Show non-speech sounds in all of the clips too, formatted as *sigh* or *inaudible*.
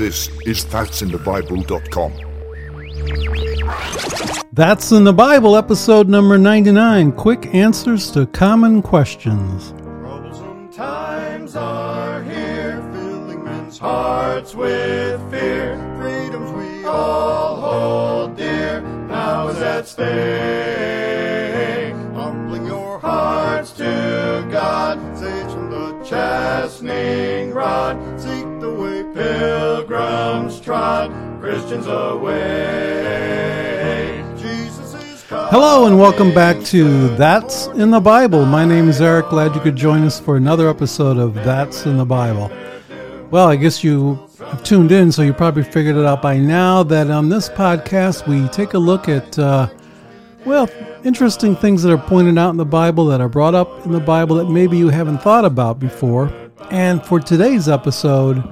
This is that'sinthebible.com. That's in the Bible, episode number 99 Quick Answers to Common Questions. Troublesome times are here, filling men's hearts with fear. Freedoms we all hold dear, now is at stake. Humbling your hearts to God, saves from the chastening rod. Pilgrims trod, Christians away. Hello, and welcome back to That's in the Bible. My name is Eric. Glad you could join us for another episode of That's in the Bible. Well, I guess you have tuned in, so you probably figured it out by now that on this podcast we take a look at, uh, well, interesting things that are pointed out in the Bible, that are brought up in the Bible that maybe you haven't thought about before. And for today's episode,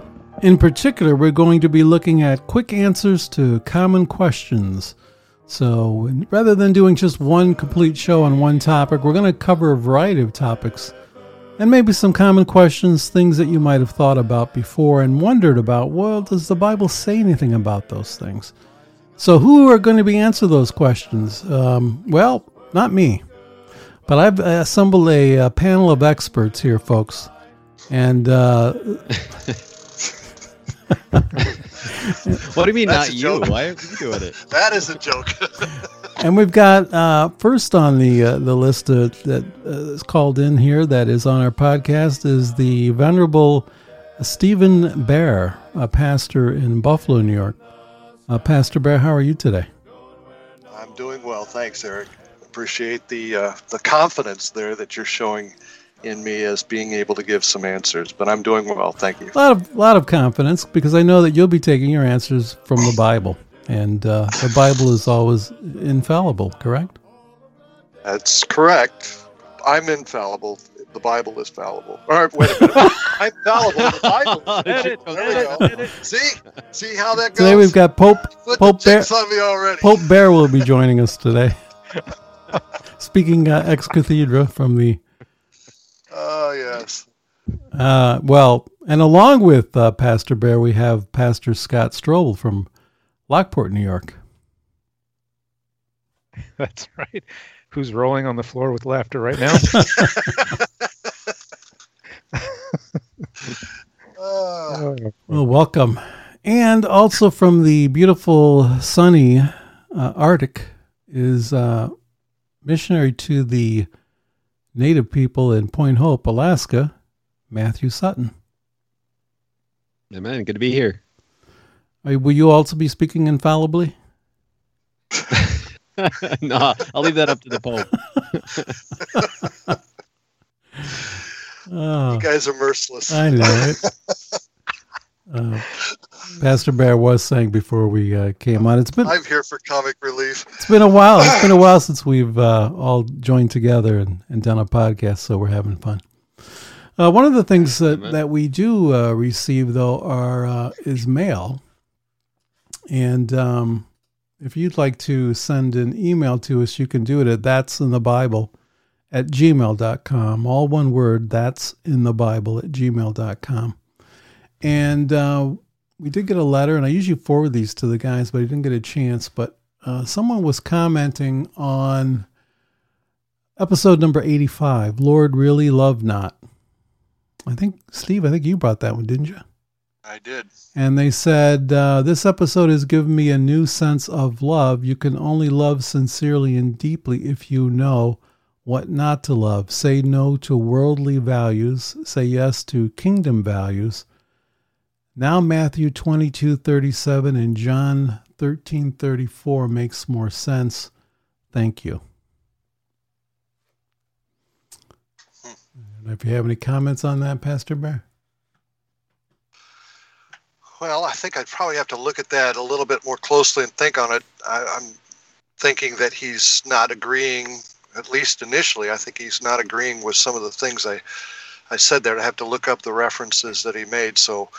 in particular, we're going to be looking at quick answers to common questions. So rather than doing just one complete show on one topic, we're going to cover a variety of topics and maybe some common questions, things that you might have thought about before and wondered about. Well, does the Bible say anything about those things? So, who are going to be answer those questions? Um, well, not me, but I've assembled a, uh panel of experts here, folks, and uh, *laughs* *laughs* What do you mean, That's not you? Why are you doing it? *laughs* That is a joke. *laughs* And we've got uh, first on the uh, the list uh, that uh, is called in here that is on our podcast is the venerable Stephen Bear, a pastor in Buffalo, New York. Uh, pastor Bear, how are you today? I'm doing well, thanks, Eric. Appreciate the uh, the confidence there that you're showing in me as being able to give some answers. But I'm doing well, thank you. A lot of lot of confidence because I know that you'll be taking your answers from the Bible, and uh, the Bible is always infallible. Correct? That's correct. I'm infallible. The Bible is fallible. All right, wait a minute. *laughs* I'm fallible. The Bible. Edit, There we edit, go. See, see how that goes. Today we've got Pope Pope Bear. on me already. Pope Bear will be joining us today. *laughs* Speaking uh, ex cathedra from the Oh yes. Uh, well, and along with uh, Pastor Bear, we have Pastor Scott Strobel from Lockport, New York. *laughs* That's right. Who's rolling on the floor with laughter right now? Uh, *laughs* Well, welcome. And also from the beautiful, sunny uh, Arctic is uh, missionary to the native people in Point Hope, Alaska, Matthew Sutton. Yeah, man, good to be here. Will you also be speaking infallibly? *laughs* no, I'll leave that up to the Pope. Oh. *laughs* you ah. guys are merciless. I know it. *laughs* Uh, Pastor Bear was saying before we uh, came on. It's been I'm here for comic relief. it's been a while. It's been a while since we've uh, all joined together and, and done a podcast, so we're having fun. Uh, one of the things that, Amen. that we do uh, receive though are uh, is mail, and um, if you'd like to send an email to us, you can do it at that's in the Bible at gmail.com. All one word, that's in the Bible at gmail.com. And uh, we did get a letter, and I usually forward these to the guys, but I didn't get a chance. But uh, someone was commenting on episode number 85, Lord Really Love Not. I think, Steve, I think you brought that one, didn't you? I did. And they said, uh, This episode has given me a new sense of love. You can only love sincerely and deeply if you know what not to love. Say no to worldly values, say yes to kingdom values. Now Matthew 22:37 and John 13:34 makes more sense. Thank you. Hmm. If you have any comments on that, Pastor Bear? Well, I think I'd probably have to look at that a little bit more closely and think on it. I, I'm thinking that he's not agreeing, at least initially. I think he's not agreeing with some of the things I, I said there. I have to look up the references that he made. So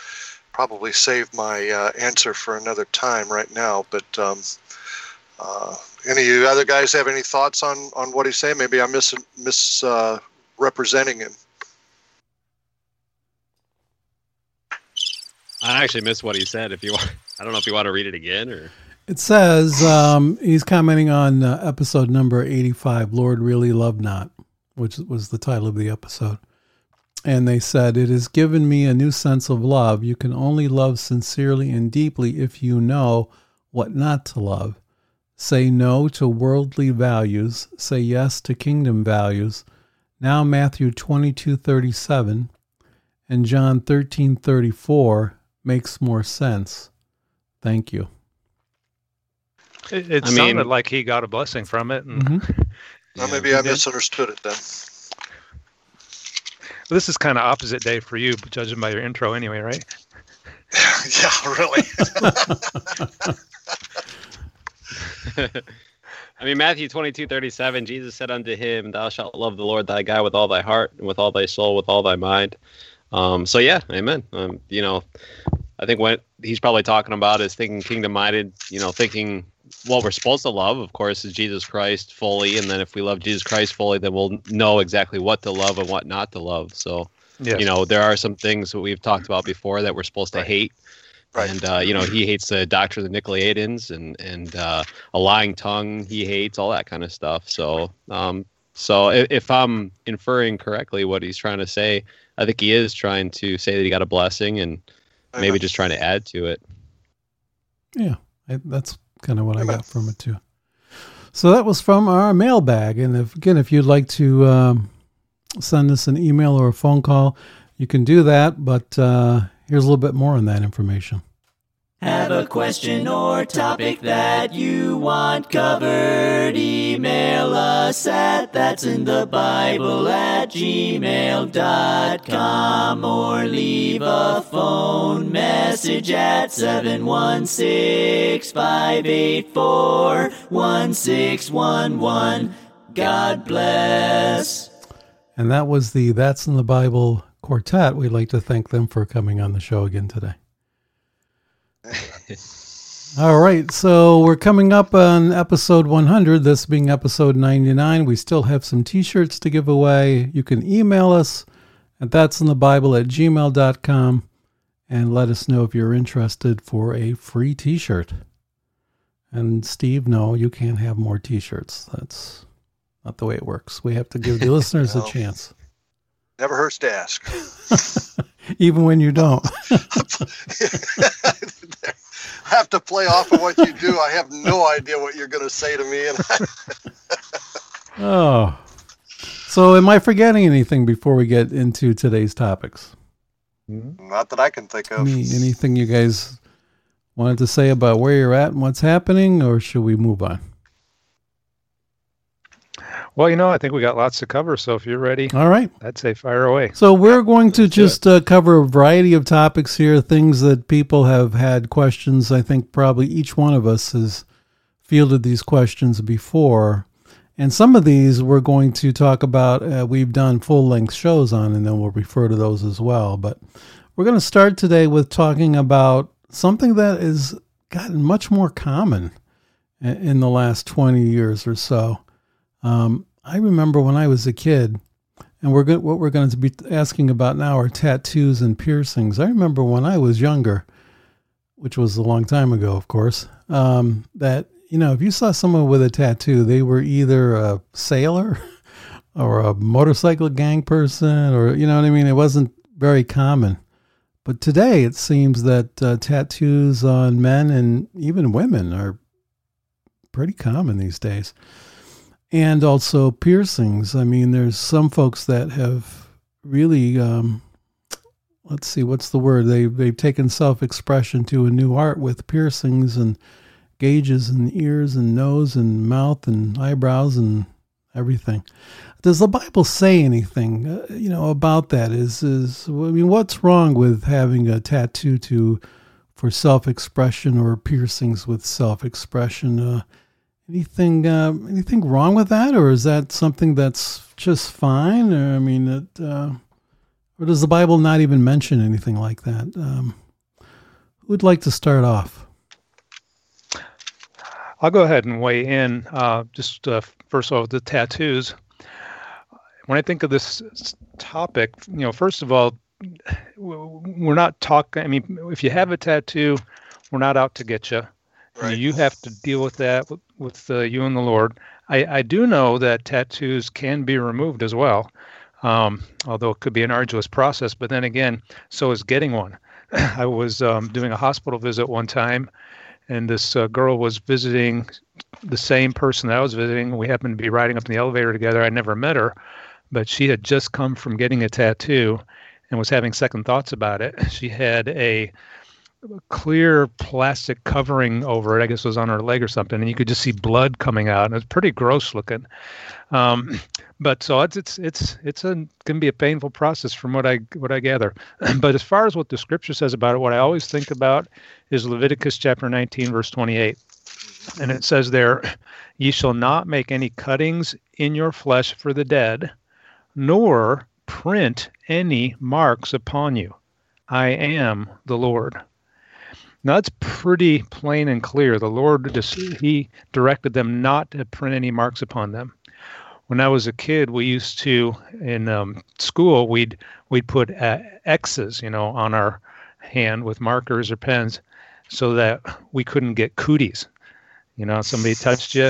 probably save my uh, answer for another time right now. But um, uh, any of you other guys have any thoughts on, on what he's saying? Maybe I'm mis misrepresenting him. I actually missed what he said. If you want, I don't know if you want to read it again or. It says um, he's commenting on uh, episode number 85, Lord Really Love Not, which was the title of the episode. And they said, It has given me a new sense of love. You can only love sincerely and deeply if you know what not to love. Say no to worldly values, say yes to kingdom values. Now Matthew 22:37 and John 13:34 makes more sense. Thank you. It, it I mean- sounded like he got a blessing from it. And *laughs* Mhm. Well, maybe I misunderstood it then. This is kind of opposite day for you, judging by your intro, anyway, right? *laughs* yeah, really. *laughs* I mean, Matthew twenty-two thirty-seven. Jesus said unto him, Thou shalt love the Lord thy God with all thy heart, and with all thy soul, with all thy mind. Um, so, yeah, amen. Um, you know, I think what he's probably talking about is thinking kingdom minded, you know, thinking what we're supposed to love, of course, is Jesus Christ fully. And then if we love Jesus Christ fully, then we'll know exactly what to love and what not to love. So, Yes. you know, there are some things that we've talked about before that we're supposed to Right. hate. Right. And uh, you know he hates the doctrine of the Nicolaitans and and uh, a lying tongue. He hates all that kind of stuff. So um, so if, if I'm inferring correctly what he's trying to say, I think he is trying to say that he got a blessing and maybe just trying to add to it. Yeah, I, that's kind of what I got from it too. So that was from our mailbag, and if, again, if you'd like to um, send us an email or a phone call, you can do that. But uh, here's a little bit more on that information. Have a question or topic that you want covered? Email us at that's in the Bible at gmail.com or leave a phone message at 716 584 1611. God bless. And that was the That's in the Bible quartet. We'd like to thank them for coming on the show again today. *laughs* All right, so we're coming up on episode 100, this being episode 99. We still have some t shirts to give away. You can email us at that's in the Bible at gmail.com and let us know if you're interested for a free t shirt. And Steve, no, you can't have more t shirts. That's not the way it works. We have to give the *laughs* listeners a chance, Never hurts to ask. *laughs* even when you don't. *laughs* I have to play off of what you do. I have no idea what you're going to say to me, and *laughs* Oh. So, am I forgetting anything before we get into today's topics? Mm-hmm. not that I can think of. Any, anything you guys wanted to say about where you're at and what's happening, or should we move on? Well, you know, I think we got lots to cover. So if you're ready, All right. I'd say fire away. So, we're going to Let's just uh, cover a variety of topics here, things that people have had questions. I think probably each one of us has fielded these questions before. And some of these we're going to talk about, uh, we've done full length shows on, and then we'll refer to those as well. But we're going to start today with talking about something that has gotten much more common in the last 20 years or so. Um, I remember when I was a kid, and we're what we're going to be asking about now are tattoos and piercings. I remember when I was younger, which was a long time ago, of course, um, that, you know, if you saw someone with a tattoo, they were either a sailor *laughs* or a motorcycle gang person, or, you know what I mean? It wasn't very common. But today it seems that uh, tattoos on men and even women are pretty common these days and also piercings. I mean, there's some folks that have really, um, let's see, what's the word? They they've taken self-expression to a new art with piercings and gauges and ears and nose and mouth and eyebrows and everything. Does the Bible say anything, uh, you know, about that? Is is I mean, what's wrong with having a tattoo to for self-expression or piercings with self-expression? Uh, Anything uh, anything wrong with that, or is that something that's just fine? Or, I mean, it, uh, or does the Bible not even mention anything like that? Um, who'd like to start off? I'll go ahead and weigh in. Uh, just uh, first of all, the tattoos. When I think of this topic, you know, first of all, we're not talking. I mean, if you have a tattoo, we're not out to get you. Right. You have to deal with that with, with uh, you and the Lord. I, I do know that tattoos can be removed as well, um, although it could be an arduous process. But then again, so is getting one. *clears throat* I was um, doing a hospital visit one time, and this uh, girl was visiting the same person that I was visiting. We happened to be riding up in the elevator together. I never met her, but she had just come from getting a tattoo and was having second thoughts about it. She had a clear plastic covering over it. I guess it was on her leg or something, and you could just see blood coming out, and it's pretty gross looking. Um, *clears throat* but so it's it's it's it's a can be a painful process from what I what I gather. *clears throat* but as far as what the scripture says about it, what I always think about is Leviticus chapter 19 verse 28. And it says there, "Ye shall not make any cuttings in your flesh for the dead, nor print any marks upon you. I am the Lord." Now that's pretty plain and clear. The Lord just, he directed them not to print any marks upon them. When I was a kid, we used to in um, school we'd we'd put uh, X's, you know, on our hand with markers or pens, so that we couldn't get cooties. You know, somebody touched you.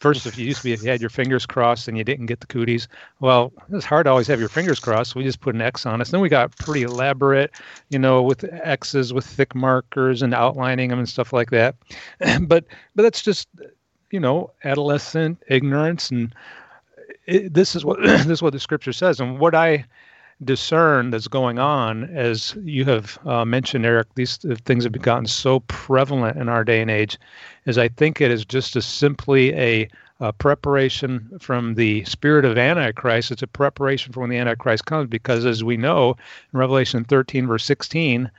First, if you used to be, if you had your fingers crossed and you didn't get the cooties, well, it's hard to always have your fingers crossed. We just put an X on us. Then we got pretty elaborate, you know, with X's with thick markers and outlining them and stuff like that. *clears throat* but but that's just, you know, adolescent ignorance, and it, this is what *clears throat* this is what the scripture says. And what I discern that's going on, as you have uh, mentioned, Eric, these things have gotten so prevalent in our day and age, is I think it is just a simply a, a preparation from the spirit of Antichrist. It's a preparation for when the Antichrist comes, because as we know in Revelation 13, verse 16,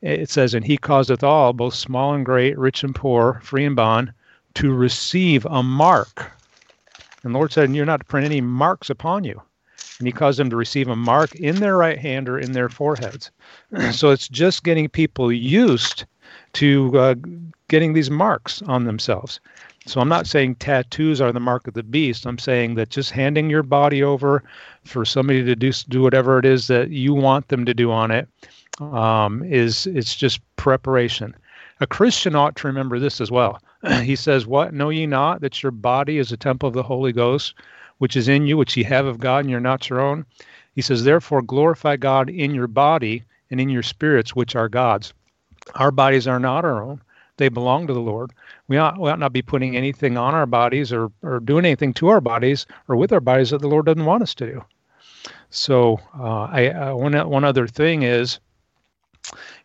it says, And he causeth all, both small and great, rich and poor, free and bond, to receive a mark. And the Lord said, and You're not to print any marks upon you and he caused them to receive a mark in their right hand or in their foreheads. *clears throat* so it's just getting people used to uh, getting these marks on themselves. So I'm not saying tattoos are the mark of the beast. I'm saying that just handing your body over for somebody to do do whatever it is that you want them to do on it um, is it's just preparation. A Christian ought to remember this as well. *clears throat* he says, "What know ye not that your body is a temple of the Holy Ghost, which is in you, which ye have of God, and you're not your own. He says, Therefore, glorify God in your body and in your spirits, which are God's. Our bodies are not our own, they belong to the Lord. We ought, we ought not be putting anything on our bodies or, or doing anything to our bodies or with our bodies that the Lord doesn't want us to do. So, uh, I, uh, one, one other thing is,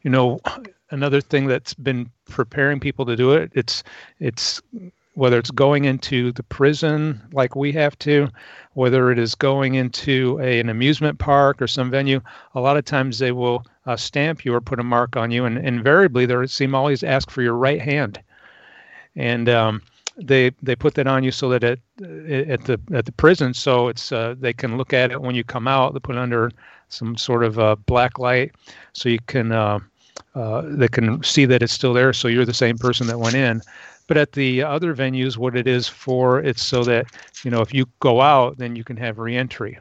you know, another thing that's been preparing people to do it, it's, it's, whether it's going into the prison like we have to, whether it is going into a, an amusement park or some venue, a lot of times they will uh, stamp you or put a mark on you, and invariably they seem always ask for your right hand, and um, they they put that on you so that it, at the at the prison, so it's uh, they can look at it when you come out. They put it under some sort of uh, black light, so you can. Uh, uh, they can see that it's still there, so you're the same person that went in. But at the other venues, what it is for, it's so that you know if you go out, then you can have reentry.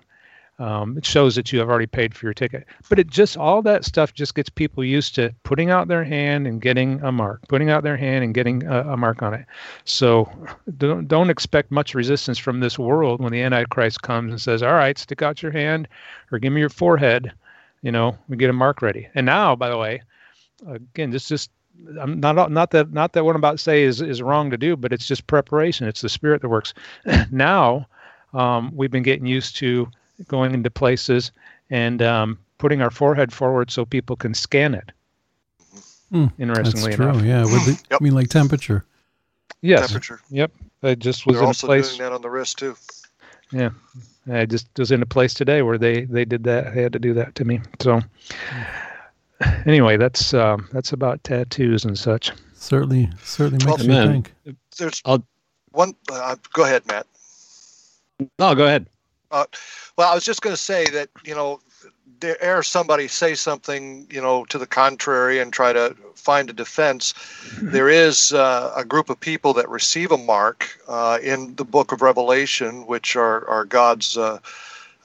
Um, it shows that you have already paid for your ticket. But it just all that stuff just gets people used to putting out their hand and getting a mark, putting out their hand and getting a, a mark on it. So don't don't expect much resistance from this world when the Antichrist comes and says, "All right, stick out your hand or give me your forehead." You know, we get a mark ready. And now, by the way, again, this just I'm not not that not that what I'm about to say is is wrong to do, but it's just preparation. It's the spirit that works. *clears throat* now um, we've been getting used to going into places and um, putting our forehead forward so people can scan it. Hmm, Interestingly That's true. enough, Yeah. With the, Yep. I mean, like temperature. yes, Temperature. yep. I just was They're in a place. doing that on the wrist too. Yeah, I just was in a place today where they they did that. They had to do that to me. So anyway, that's um, that's about tattoos and such. Certainly, certainly makes you think. There's I'll- one. Uh, go ahead, Matt. No, go ahead. Well, I was just going to say that you know, dare somebody say something you know to the contrary and try to find a defense. there is uh, a group of people that receive a mark uh, in the Book of Revelation, which are are God's uh,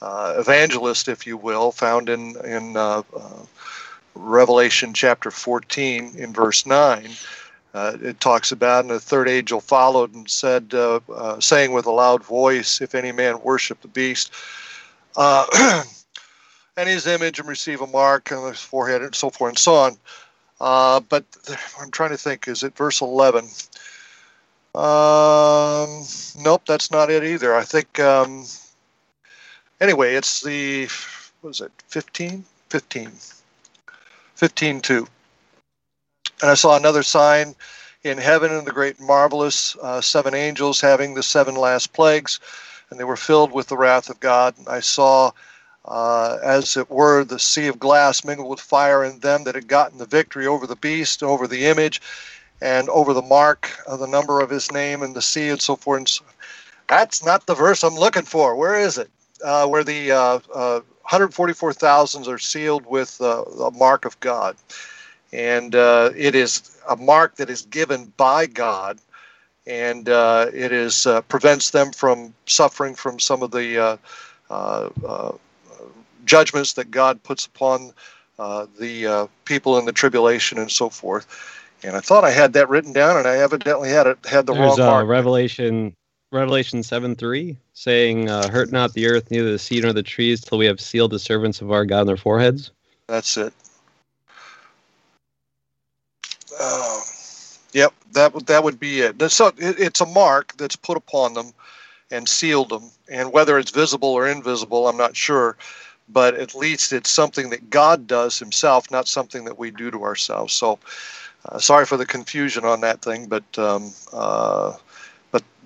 uh, evangelist, if you will, found in in uh, uh, Revelation chapter 14 in verse 9. Uh, it talks about, and the third angel followed and said, uh, uh, saying with a loud voice, If any man worship the beast, uh, *clears throat* and his image and receive a mark on his forehead, and so forth and so on. Uh, but I'm trying to think, is it verse 11? Um, nope, that's not it either. I think, um, anyway, it's the, what is it, 15? 15. 15 2. And I saw another sign in heaven and the great marvelous uh, seven angels having the seven last plagues, and they were filled with the wrath of God. And I saw, uh, as it were, the sea of glass mingled with fire, and them that had gotten the victory over the beast, over the image, and over the mark of the number of his name, and the sea, and so forth. And so, that's not the verse I'm looking for. Where is it? Uh, where the uh, uh, 144,000 are sealed with uh, the mark of God and uh, it is a mark that is given by God, and uh, it is uh, prevents them from suffering from some of the uh, uh, uh, judgments that God puts upon the people in the tribulation and so forth. And I thought I had that written down, and I evidently had it had the There's wrong mark. Revelation Revelation 7 3 saying, Hurt not the earth, neither the sea nor the trees, till we have sealed the servants of our God on their foreheads. That's it. Uh, yep, that would that would be it. So it, it's a mark that's put upon them and sealed them, and whether it's visible or invisible, I'm not sure, but at least it's something that God does Himself, not something that we do to ourselves. So, uh, sorry for the confusion on that thing, but um, uh,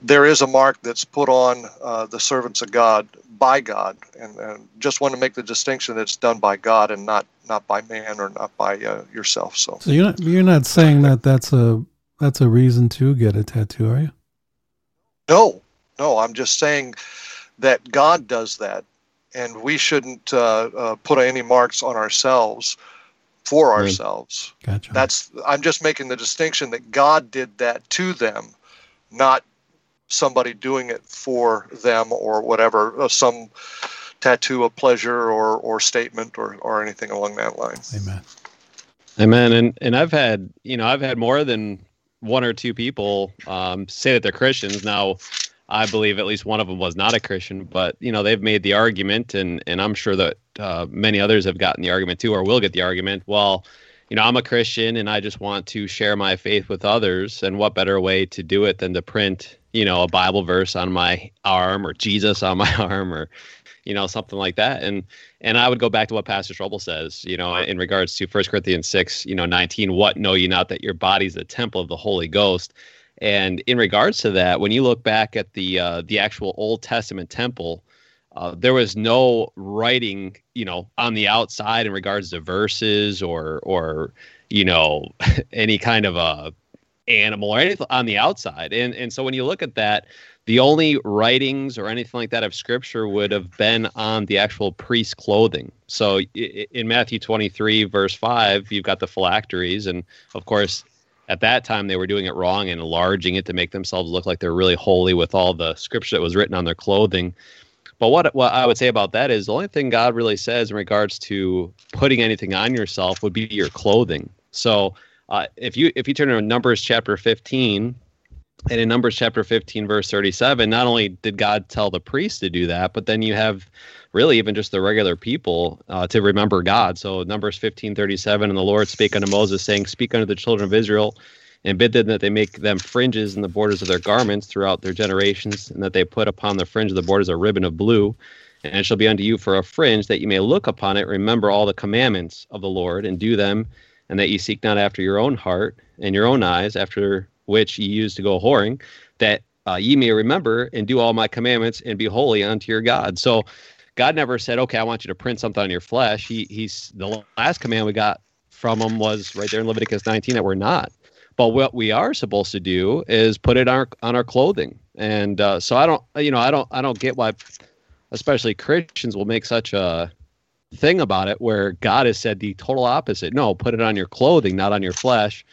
there is a mark that's put on uh, the servants of God by God, and, and, just want to make the distinction that it's done by God and not not by man or not by uh, yourself. So, So you're not you're not saying that that's a that's a reason to get a tattoo, are you? no, no, I'm just saying that God does that, and we shouldn't uh, uh, put any marks on ourselves for Right. ourselves. Gotcha. That's I'm just making the distinction that God did that to them, not somebody doing it for them or whatever, uh, some tattoo of pleasure or, or statement or, or anything along that line. Amen. Amen. And and I've had you know I've had more than one or two people um, say that they're Christians. Now, I believe at least one of them was not a Christian, but you know they've made the argument, and and I'm sure that uh, many others have gotten the argument too, or will get the argument. Well, you know I'm a Christian, and I just want to share my faith with others, and what better way to do it than to print you know a Bible verse on my arm or Jesus on my *laughs* arm or you know something like that. And and i would go back to what pastor Strobel says you know in regards to 1 corinthians 6 you know 19 what know you not that your body's the temple of the holy ghost? And in regards to that when you look back at the uh, the actual old testament temple uh, there was no writing you know on the outside in regards to verses or or you know *laughs* any kind of a animal or anything on the outside and and so when you look at that the only writings or anything like that of scripture would have been on the actual priest's clothing. So in Matthew 23, verse 5, you've got the phylacteries. And of course, at that time, they were doing it wrong and enlarging it to make themselves look like they're really holy with all the scripture that was written on their clothing. But what, what I would say about that is the only thing God really says in regards to putting anything on yourself would be your clothing. So uh, if you if you turn to Numbers chapter 15, and in Numbers chapter 15, verse 37, not only did God tell the priest to do that, but then you have really even just the regular people uh, to remember God. So Numbers 15, 37, and the Lord spake unto Moses, saying, Speak unto the children of Israel, and bid them that they make them fringes in the borders of their garments throughout their generations, and that they put upon the fringe of the borders a ribbon of blue. And it shall be unto you for a fringe, that you may look upon it, remember all the commandments of the Lord, and do them, and that ye seek not after your own heart and your own eyes, after which ye use to go whoring, that uh, ye may remember and do all my commandments and be holy unto your God. So God never said, okay, I want you to print something on your flesh. He, he's the last command we got from him was right there in Leviticus 19 that we're not. But what we are supposed to do is put it on our, on our clothing. And uh, so I don't, you know, I don't, I don't get why, especially Christians will make such a thing about it where God has said the total opposite. No, put it on your clothing, not on your flesh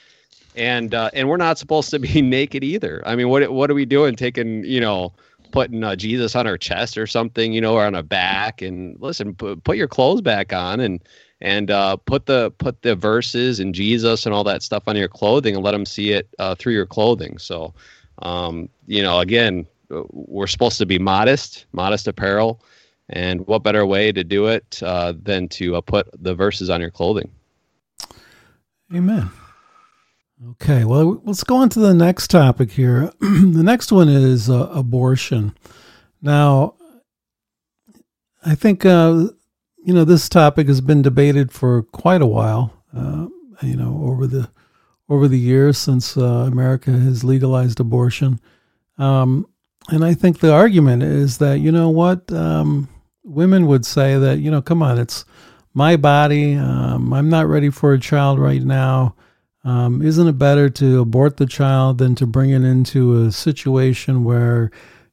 and uh, and we're not supposed to be *laughs* naked either. I mean, what what are we doing? Taking you know putting uh, Jesus on our chest or something, you know, or on her back. And listen, put, put your clothes back on and and uh, put the put the verses and Jesus and all that stuff on your clothing and let them see it uh, through your clothing. So, um, you know, again, we're supposed to be modest, modest apparel, and what better way to do it uh, than to uh, put the verses on your clothing? Amen. Okay, well, let's go on to the next topic here. *clears throat* the next one is uh, abortion. Now, I think uh, you know this topic has been debated for quite a while. Uh, you know, over the over the years since uh, America has legalized abortion, um, and I think the argument is that you know what um, women would say that you know, come on, it's my body. Um, I'm not ready for a child right now. Um, isn't it better to abort the child than to bring it into a situation where,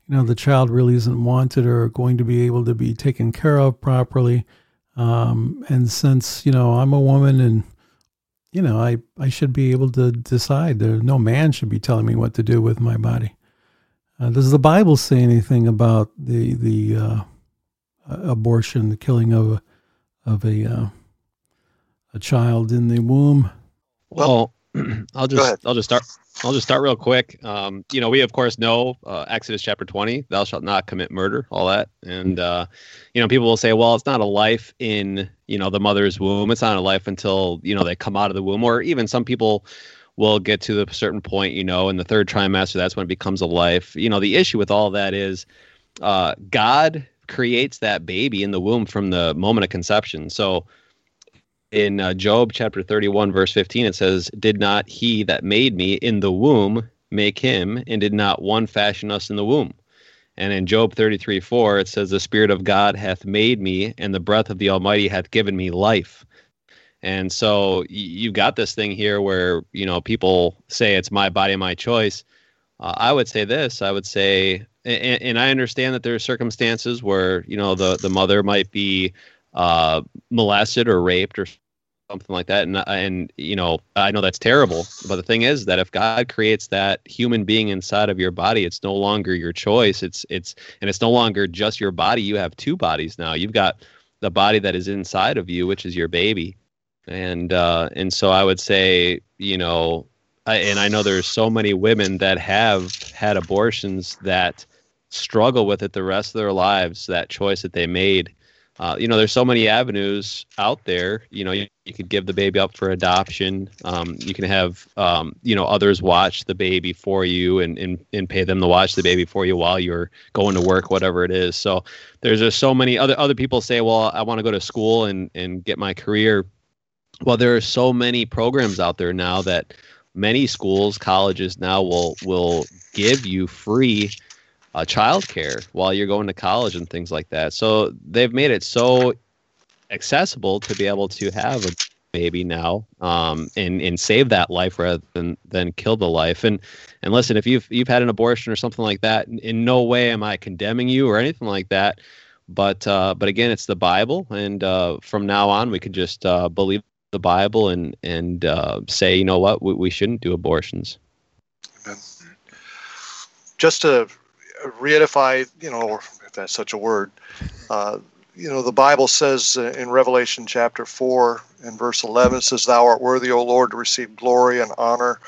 you know, the child really isn't wanted or going to be able to be taken care of properly? Um, and since you know I'm a woman and you know I I should be able to decide. There, no man should be telling me what to do with my body. Uh, does the Bible say anything about the the uh, abortion, the killing of a of a uh, a child in the womb? Well, *clears throat* I'll just I'll just start I'll just start real quick. Um, you know, we of course know uh, Exodus chapter 20, thou shalt not commit murder, all that. And uh, you know, people will say, well, it's not a life in, you know, the mother's womb. It's not a life until, you know, they come out of the womb or even some people will get to a certain point, you know, in the third trimester, that's when it becomes a life. You know, the issue with all that is uh, God creates that baby in the womb from the moment of conception. So in uh, Job chapter 31, verse 15, it says, Did not he that made me in the womb make him, and did not one fashion us in the womb? And in Job 33, 4, it says, The Spirit of God hath made me, and the breath of the Almighty hath given me life. And so you've got this thing here where, you know, people say it's my body, my choice. Uh, I would say this I would say, and, and, I understand that there are circumstances where, you know, the, the mother might be uh, molested or raped or something like that. And and you know, I know that's terrible, but the thing is that if God creates that human being inside of your body, it's no longer your choice. It's it's and it's no longer just your body. You have two bodies now. You've got the body that is inside of you, which is your baby. And uh, and so I would say, you know, I, and I know there's so many women that have had abortions that struggle with it the rest of their lives. That choice that they made uh, you know, there's so many avenues out there. You know, you, you could give the baby up for adoption. Um, you can have, um, you know, others watch the baby for you and, and, and pay them to watch the baby for you while you're going to work, whatever it is. So there's just so many other other people say, well, I want to go to school and and get my career. Well, there are so many programs out there now that many schools, colleges now will will give you free uh, childcare while you're going to college and things like that. So they've made it so accessible to be able to have a baby now um, and and save that life rather than than kill the life. And and listen, if you've you've had an abortion or something like that, in, no way am I condemning you or anything like that. But uh, but again, it's the Bible, and uh, from now on, we can just uh, believe the Bible and and uh, say, you know what, we, we shouldn't do abortions. Just to reedify, you know, if that's such a word, uh, you know, the Bible says in Revelation chapter 4 and verse 11 says, Thou art worthy, O Lord, to receive glory and honor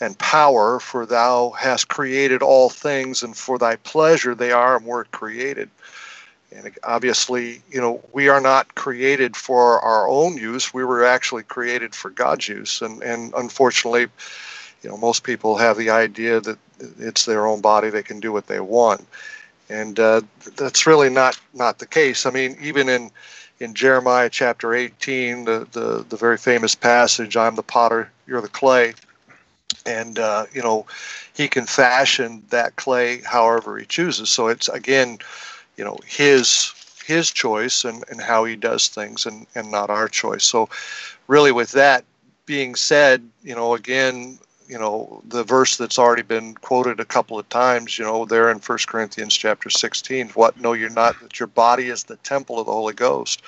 and power, for thou hast created all things, and for thy pleasure they are and were created. And obviously, you know, we are not created for our own use. We were actually created for God's use. And, and unfortunately, you know, most people have the idea that it's their own body; they can do what they want, and uh, that's really not not the case. I mean, even in in Jeremiah chapter 18, the, the, the very famous passage, I'm the potter, you're the clay. And, uh, you know, he can fashion that clay however he chooses. So it's, again, you know, his his choice and, and how he does things and, and not our choice. So really with that being said, you know, again, you know the verse that's already been quoted a couple of times you know there in First corinthians chapter 16 what know you're not that your body is the temple of the holy ghost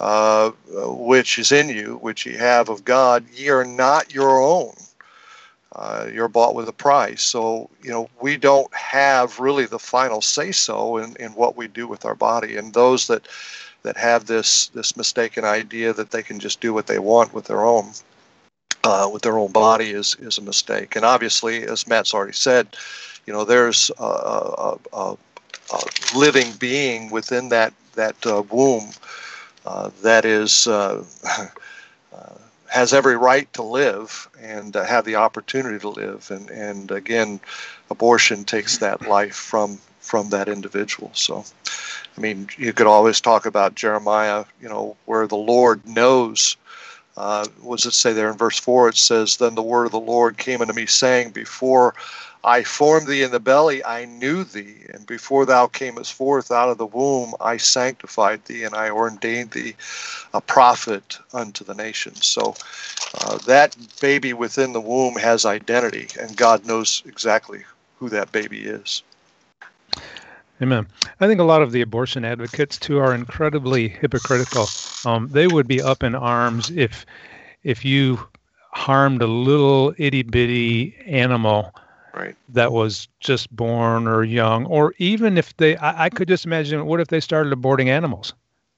uh, which is in you which ye have of god ye are not your own Uh, you're bought with a price. So, you know, we don't have really the final say so in, in what we do with our body. And those that, that have this, this mistaken idea that they can just do what they want with their own, uh, with their own body is, is a mistake. And obviously, as Matt's already said, you know, there's a, a, a, a living being within that, that uh, womb uh, that is uh, *laughs* uh, has every right to live and uh, have the opportunity to live. And, and again, abortion takes that life from from that individual. So, I mean, you could always talk about Jeremiah, you know, where the Lord knows. Uh, what does it say there in verse 4? It says, Then the word of the Lord came unto me, saying, Before I formed thee in the belly, I knew thee, and before thou camest forth out of the womb, I sanctified thee, and I ordained thee a prophet unto the nations. So uh, that baby within the womb has identity, and God knows exactly who that baby is. Amen. I think a lot of the abortion advocates too are incredibly hypocritical. Um, they would be up in arms if if you harmed a little itty bitty animal Right. that was just born or young, or even if they, I, I could just imagine what if they started aborting animals?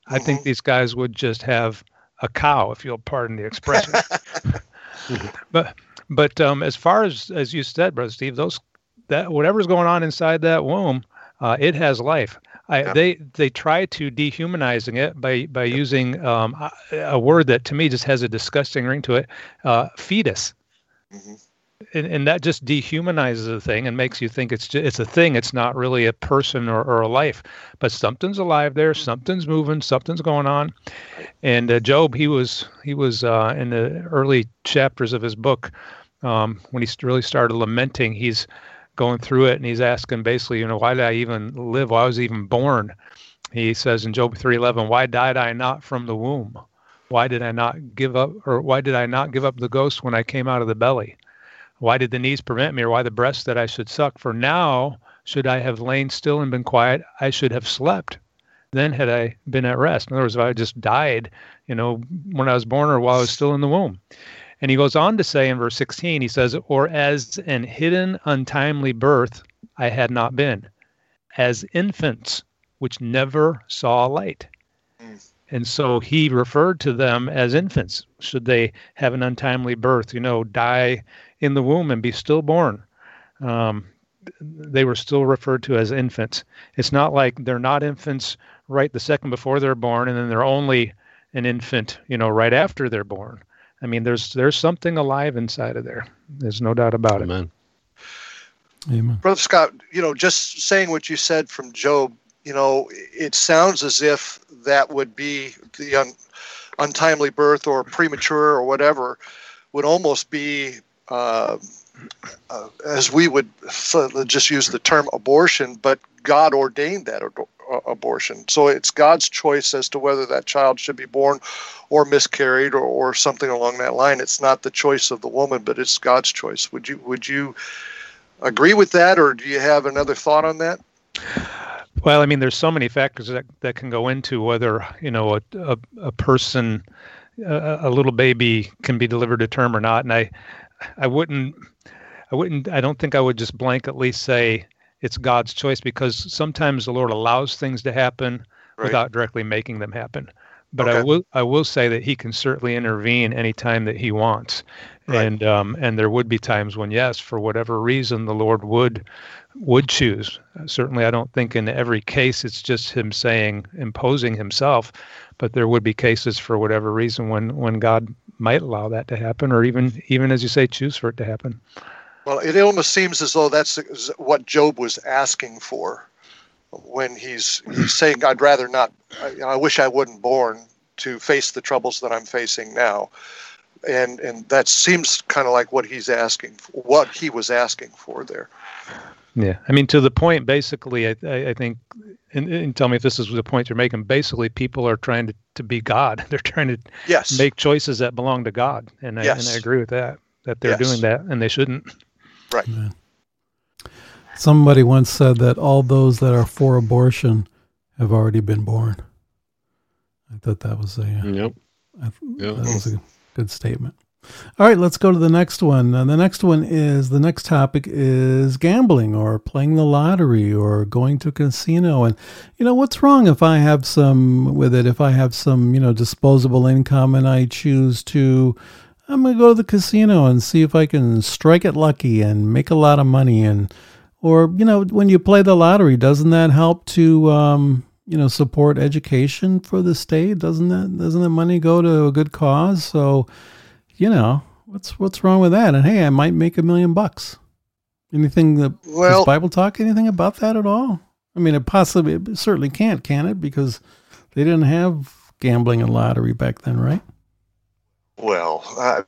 I think Mhm. these guys would just have a cow, if you'll pardon the expression. *laughs* but but um, as far as as you said, brother Steve, those that whatever's going on inside that womb, uh, it has life. I, Yeah. They they try to dehumanizing it by by using um, a, word that to me just has a disgusting ring to it, uh, fetus Mhm. and, and that just dehumanizes the thing and makes you think it's just, it's a thing. It's not really a person or, or a life, but something's alive there. Something's moving. Something's going on. And uh, Job, he was he was uh, in the early chapters of his book um, when he really started lamenting. He's going through it and he's asking basically, you know, why did I even live? Why was I even born? He says in Job 3:11, why died I not from the womb? Why did I not give up, or why did I not give up the ghost when I came out of the belly? Why did the knees prevent me, or why the breast that I should suck? For now, should I have lain still and been quiet, I should have slept. Then had I been at rest. In other words, if I just died, you know, when I was born or while I was still in the womb. And he goes on to say in verse 16, he says, Or as an hidden, untimely birth I had not been, as infants which never saw light. And so he referred to them as infants. Should they have an untimely birth, you know, die in the womb and be stillborn, um, they were still referred to as infants. It's not like they're not infants right the second before they're born, and then they're only an infant, you know, right after they're born. I mean, there's there's something alive inside of there. There's no doubt about it. Amen. Amen. Brother Scott, you know, just saying what you said from Job, you know, it sounds as if that would be the un, untimely birth or premature or whatever would almost be, uh, uh, as we would so just use the term abortion, but God ordained that or, Uh, abortion. So it's God's choice as to whether that child should be born or miscarried or, or something along that line. It's not the choice of the woman, but it's God's choice. Would you would you agree with that, or do you have another thought on that? Well, I mean, there's so many factors that, that can go into whether you know a a, a person, a, a little baby, can be delivered to term or not. And I, I wouldn't, I wouldn't, I don't think I would just blanketly say it's God's choice because sometimes the Lord allows things to happen Right. without directly making them happen. But I will, I will say that He can certainly intervene anytime that He wants, Right. and um, and there would be times when yes, for whatever reason, the Lord would would choose. Certainly, I don't think in every case it's just him saying imposing himself, but there would be cases for whatever reason when when God might allow that to happen, or even even as you say, choose for it to happen. Well, it almost seems as though that's what Job was asking for when he's he's saying, "I'd rather not. I, I wish I wouldn't born to face the troubles that I'm facing now." And and that seems kind of like what he's asking, what he was asking for there. Yeah, I mean to the point. Basically, I I, I think, and, and tell me if this is the point you're making. Basically, people are trying to, to be God. *laughs* They're trying to Yes. make choices that belong to God, and I, and I agree with that. That they're Yes. doing that, and they shouldn't. Somebody once said that all those that are for abortion have already been born. I thought that was a uh, Yep. Th- Yeah. that was a good statement. All right, let's go to the next one. And the next one is the next topic is gambling or playing the lottery or going to a casino. And, you know, what's wrong if I have some with it? If I have some, you know, disposable income and I choose to, I'm going to go to the casino and see if I can strike it lucky and make a lot of money. And, or, you know, when you play the lottery, doesn't that help to, um, you know, support education for the state? Doesn't that, doesn't that money go to a good cause? So, you know, what's what's wrong with that? And hey, I might make a million bucks. Anything that Well- does Bible talk anything about that at all? I mean, it possibly, it certainly can't, can it? Because they didn't have gambling and lottery back then, right? Well, uh,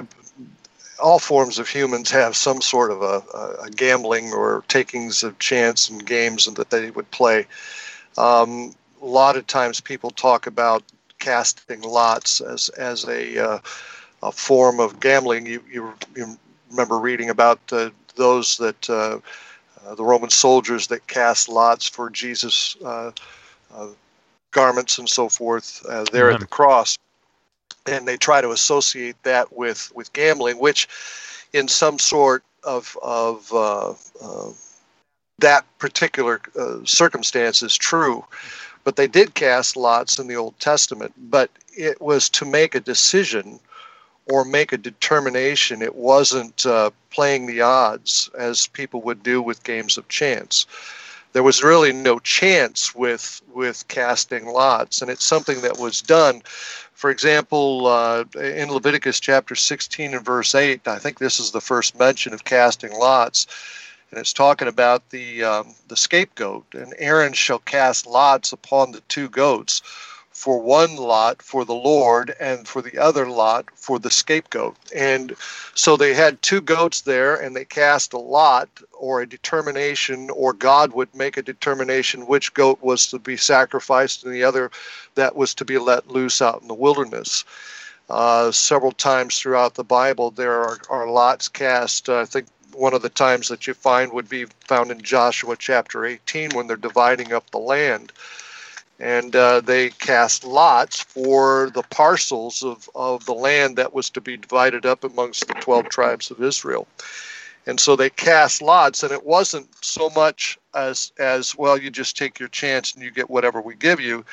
all forms of humans have some sort of a, a, gambling or takings of chance and games that they would play. Um, a lot of times people talk about casting lots as as a, uh, a form of gambling. You, you, you remember reading about uh, those that uh, uh, the Roman soldiers that cast lots for Jesus' uh, uh, garments and so forth uh, there Mhm. at the cross and they try to associate that with with gambling, which, in some sort of of uh, uh, that particular uh, circumstance is true. But they did cast lots in the Old Testament, but it was to make a decision or make a determination. It wasn't uh, playing the odds as people would do with games of chance. There was really no chance with with casting lots, and it's something that was done for example, uh, in Leviticus chapter 16 and verse 8, I think this is the first mention of casting lots, and it's talking about the um, the scapegoat. And Aaron shall cast lots upon the two goats, for one lot for the Lord, and for the other lot for the scapegoat. And so they had two goats there, and they cast a lot or a determination, or God would make a determination which goat was to be sacrificed, and the other that was to be let loose out in the wilderness. Uh, several times throughout the Bible, there are, are lots cast. Uh, I think one of the times that you find would be found in Joshua chapter 18 when they're dividing up the land. And uh, they cast lots for the parcels of, of the land that was to be divided up amongst the 12 tribes of Israel. And so they cast lots, and it wasn't so much as as well. You just take your chance and you get whatever we give you.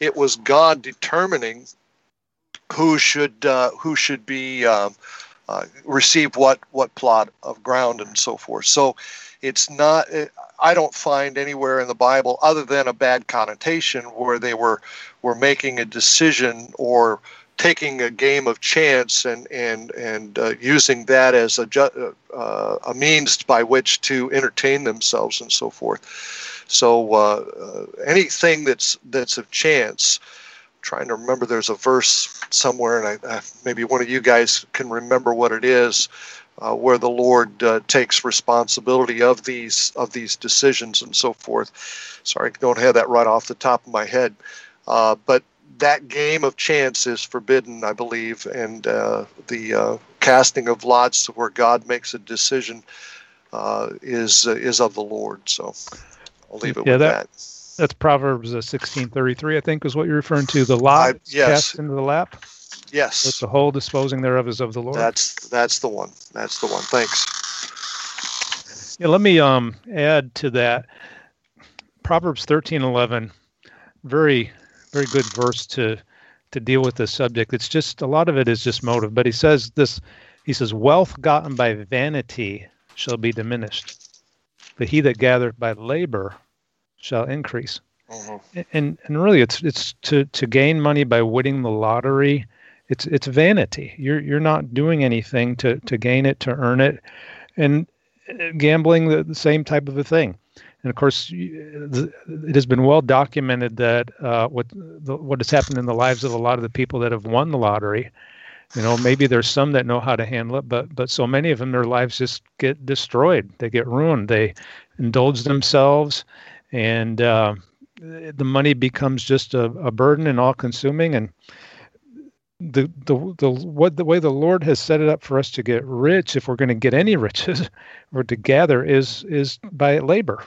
It was God determining who should uh, who should be um, uh, receive what what plot of ground and so forth. So it's not. I don't find anywhere in the Bible other than a bad connotation where they were were making a decision or taking a game of chance and and and uh, using that as a ju- uh, a means by which to entertain themselves and so forth. So uh, uh, anything that's that's of chance. Trying to remember, there's a verse somewhere, and I, I, maybe one of you guys can remember what it is, uh, where the Lord uh, takes responsibility of these of these decisions and so forth. Sorry, I don't have that right off the top of my head, uh, but that game of chance is forbidden, I believe, and uh, the uh, casting of lots, where God makes a decision, uh, is uh, is of the Lord. So I'll leave it Yeah, with that- that. That's Proverbs uh, sixteen thirty three, I think, is what you're referring to. The lot I- yes. cast into the lap, but Yes, the whole disposing thereof is of the Lord. that's that's the one. That's the one. Thanks. Yeah, let me um add to that. Proverbs thirteen eleven, very very good verse to to deal with this subject. It's just a lot of it is just motive, but he says this. He says, "Wealth gotten by vanity shall be diminished, but he that gathereth by labor shall increase." Mhm. and and really it's it's to to gain money by winning the lottery it's it's vanity. You're you're not doing anything to to gain it to earn it. And uh, gambling the, the same type of a thing. And of course it has been well documented that uh, what the, what has happened in the lives of a lot of the people that have won the lottery. You know maybe there's some that know how to handle it but but so many of them their lives just get destroyed. They get ruined. They indulge themselves and uh, the money becomes just a, a burden and all consuming and the the the what the way the Lord has set it up for us to get rich, if we're going to get any riches, *laughs* or to gather, is is by labor,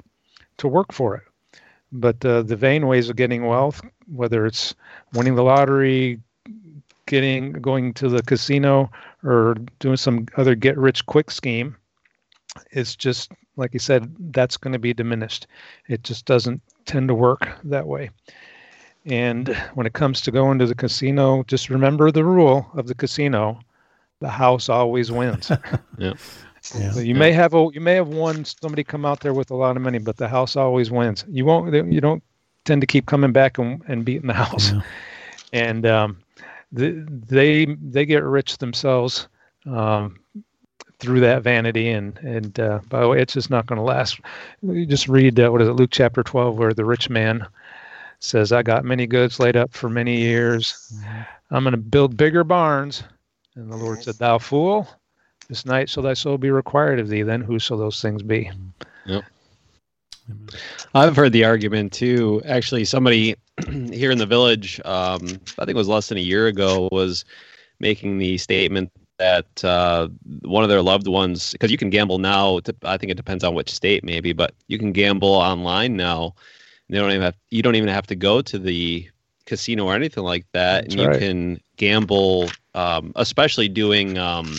to work for it. But uh, the vain ways of getting wealth, whether it's winning the lottery, getting going to the casino, or doing some other get rich quick scheme, it's just like you said, that's going to be diminished. It just doesn't tend to work that way. And when it comes to going to the casino, just remember the rule of the casino: the house always wins. *laughs* Yeah. Yeah. So you may have a you may have won somebody come out there with a lot of money, but the house always wins. You won't you don't tend to keep coming back and, and beating the house. Yeah. And um, the, they they get rich themselves um, through that vanity, and and uh, by the way, it's just not going to last. You just read uh, what is it, Luke chapter twelve, where the rich man says, "I got many goods laid up for many years. I'm going to build bigger barns." And the Lord said, "Thou fool." This night shall thy soul be required of thee. Then who shall those things be? Yep. I've heard the argument too. Actually, somebody *clears throat* here in the village, um, I think it was less than a year ago, was making the statement that uh, one of their loved ones, because you can gamble now. I think it depends on which state, maybe, but you can gamble online now. They don't even have. You don't even have to go to the casino or anything like that, That's and you right. can gamble. Um, especially doing. Um,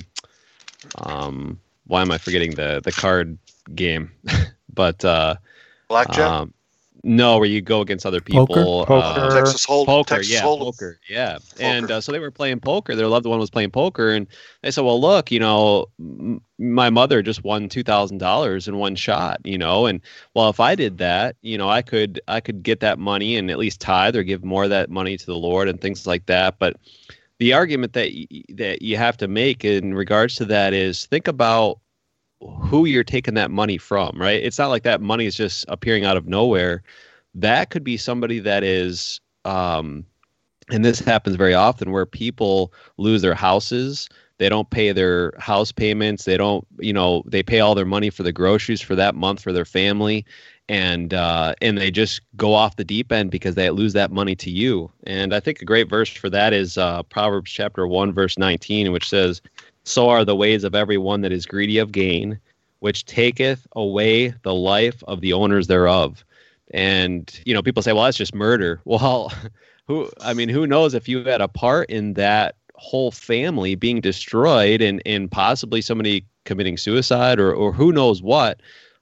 um, why am I forgetting the the card game? *laughs* but uh, Blackjack, um, no, where you go against other people. Poker? uh, Texas Hold'em, poker, Texas yeah, Hold'em. poker, yeah. And uh, so they were playing poker. Their loved one was playing poker, and they said, "Well, look, you know, m- my mother just won two thousand dollars in one shot, you know, and well, if I did that, you know, I could I could get that money and at least tithe or give more of that money to the Lord and things like that." But the argument that y- that you have to make in regards to that is think about who you're taking that money from, right? It's not like that money is just appearing out of nowhere. That could be somebody that is, um, and this happens very often where people lose their houses. They don't pay their house payments. They don't, you know, they pay all their money for the groceries for that month for their family, and uh, and they just go off the deep end because they lose that money to you. And I think a great verse for that is uh, Proverbs chapter one verse nineteen, which says, so are the ways of every one that is greedy of gain, which taketh away the life of the owners thereof. And you know, people say, "Well, that's just murder." *laughs* Well, who? I mean, who knows if you had a part in that whole family being destroyed and and possibly somebody committing suicide or or who knows what,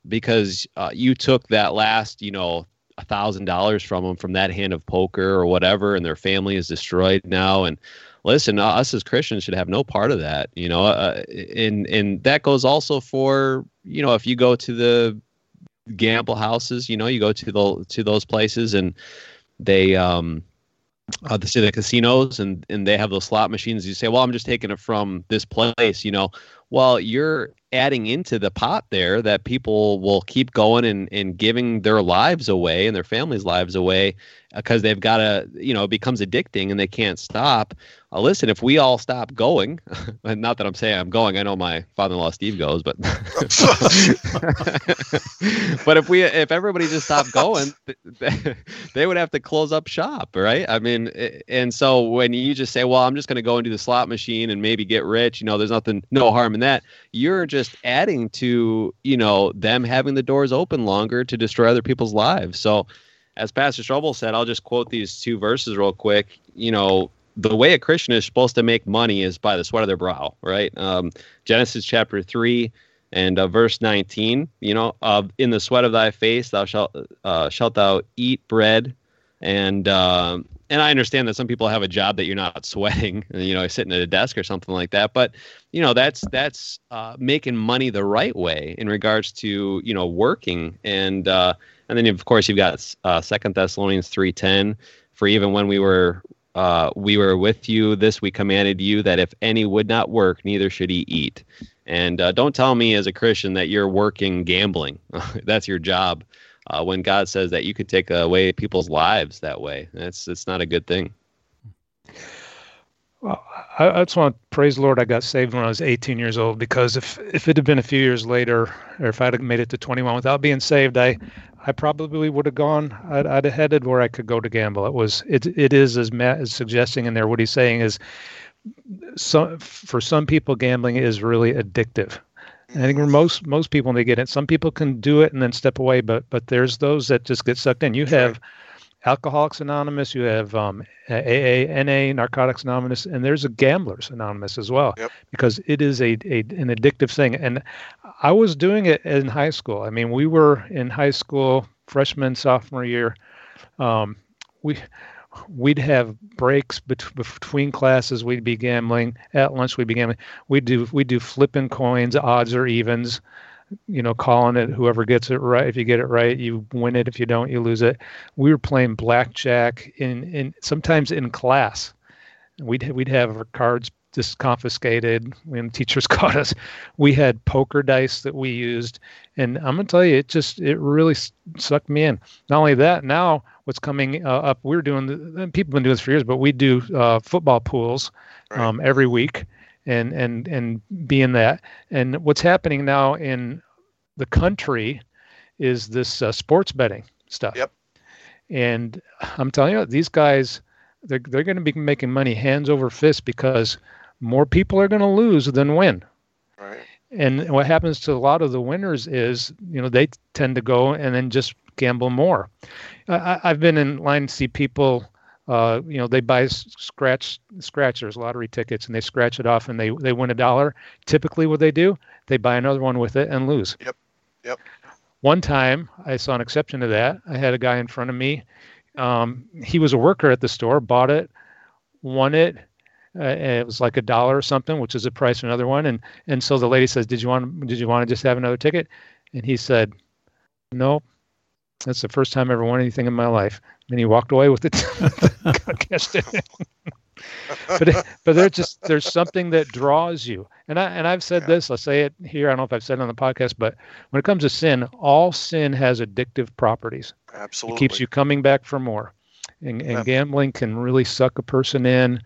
because uh, you took that last, you know, a thousand dollars from them from that hand of poker or whatever, and their family is destroyed now and listen, uh, us as Christians should have no part of that, you know. Uh, and and that goes also for you know if you go to the gamble houses, you know, you go to the to those places and they um uh, the, the casinos and and they have those slot machines. You say, well, I'm just taking it from this place, you know. Well, you're adding into the pot there that people will keep going and, and giving their lives away and their families' lives away because they've got to, you know, it becomes addicting and they can't stop. Uh, listen, if we all stop going, *laughs* and not that I'm saying I'm going, I know my father-in-law Steve goes, but *laughs* but if we if everybody just stopped going, *laughs* they would have to close up shop, right? I mean, and so when you just say, "Well, I'm just going to go into the slot machine and maybe get rich," you know, there's nothing, no harm in that. You're just adding to, you know, them having the doors open longer to destroy other people's lives. So, as Pastor Strobel said, I'll just quote these two verses real quick. You know, the way a Christian is supposed to make money is by the sweat of their brow, right? Um, Genesis chapter three and uh, verse 19. You know, uh, in the sweat of thy face thou shalt uh, shalt thou eat bread, and um, and I understand that some people have a job that you're not *laughs* sweating, you know, sitting at a desk or something like that. But you know, that's that's uh, making money the right way in regards to you know working and. Uh, and then of course you've got uh, Second Thessalonians three ten. For even when we were uh, we were with you, this we commanded you that if any would not work, neither should he eat. And uh, don't tell me as a Christian that you're working gambling. *laughs* That's your job. Uh, when God says that you could take away people's lives that way, that's it's not a good thing. Well, I, I just want to praise the Lord. I got saved when I was 18 years old because if if it had been a few years later, or if I'd have made it to 21 without being saved, I I probably would have gone. I'd, I'd have headed where I could go to gamble. It was it it is as Matt is suggesting in there. What he's saying is, some for some people, gambling is really addictive. I think for most most people when they get it, some people can do it and then step away, but but there's those that just get sucked in. You have Alcoholics Anonymous, you have um, AA, NA, Narcotics Anonymous, and there's a Gamblers Anonymous as well, Yep. because it is a, a an addictive thing. And I was doing it in high school. I mean, we were in high school, freshman, sophomore year. Um, we we'd have breaks bet- between classes. We'd be gambling at lunch. We'd be gambling. We'd do we do flipping coins, odds or evens you know, calling it whoever gets it right. If you get it right, you win it. If you don't, you lose it. We were playing blackjack in in sometimes in class. We'd we'd have our cards just confiscated when teachers *laughs* caught us. We had poker dice that we used, and I'm gonna tell you, it just it really sucked me in. Not only that, now what's coming uh, up, we're doing. The, people have been doing this for years, but we do uh, football pools Right. um, every week and and and be in that. And what's happening now in the country is this uh, sports betting stuff. Yep. And I'm telling you, these guys, they're they're going to be making money hands over fist because more people are going to lose than win. Right. And what happens to a lot of the winners is, you know, they tend to go and then just gamble more. I, I- I've been in line to see people, uh, you know, they buy scratch scratchers, lottery tickets, and they scratch it off and they they win a dollar. Typically, what they do, they buy another one with it and lose. Yep. Yep. One time, I saw an exception to that. I had a guy in front of me. Um, he was a worker at the store, bought it, won it. Uh, and it was like a dollar or something, which is the price of another one. And and so the lady says, "Did you want? Did you want to just have another ticket?" And he said, "Nope. That's the first time I ever won anything in my life." And he walked away with it. *laughs* cashed *laughs* but but there's just there's something that draws you. And I and I've said Yeah. this. I'll say it here. I don't know if I've said it on the podcast, but when it comes to sin, all sin has addictive properties. Absolutely. It keeps you coming back for more. And, and Yeah. gambling can really suck a person in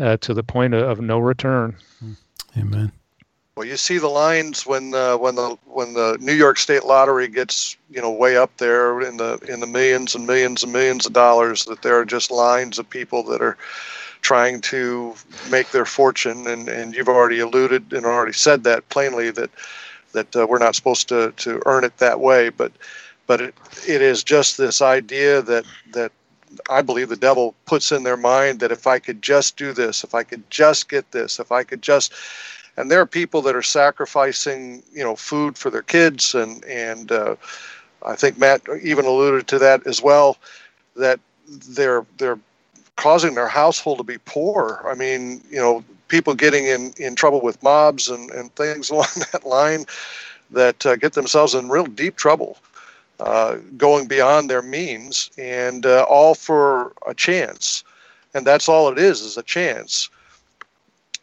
uh, to the point of, of no return. Amen. Well, you see the lines when uh, when the when the New York State Lottery gets you know way up there in the in the millions and millions and millions of dollars. That there are just lines of people that are trying to make their fortune, and, and you've already alluded and already said that plainly that that uh, we're not supposed to, to earn it that way. But but it, it is just this idea that that I believe the devil puts in their mind that if I could just do this, if I could just get this, if I could just and there are people that are sacrificing you know food for their kids and and uh, I think Matt even alluded to that as well that they're they're causing their household to be poor. I mean, you know, people getting in, in trouble with mobs and, and things *laughs* along that line that uh, get themselves in real deep trouble, uh, going beyond their means, and uh, all for a chance. And that's all it is, is a chance.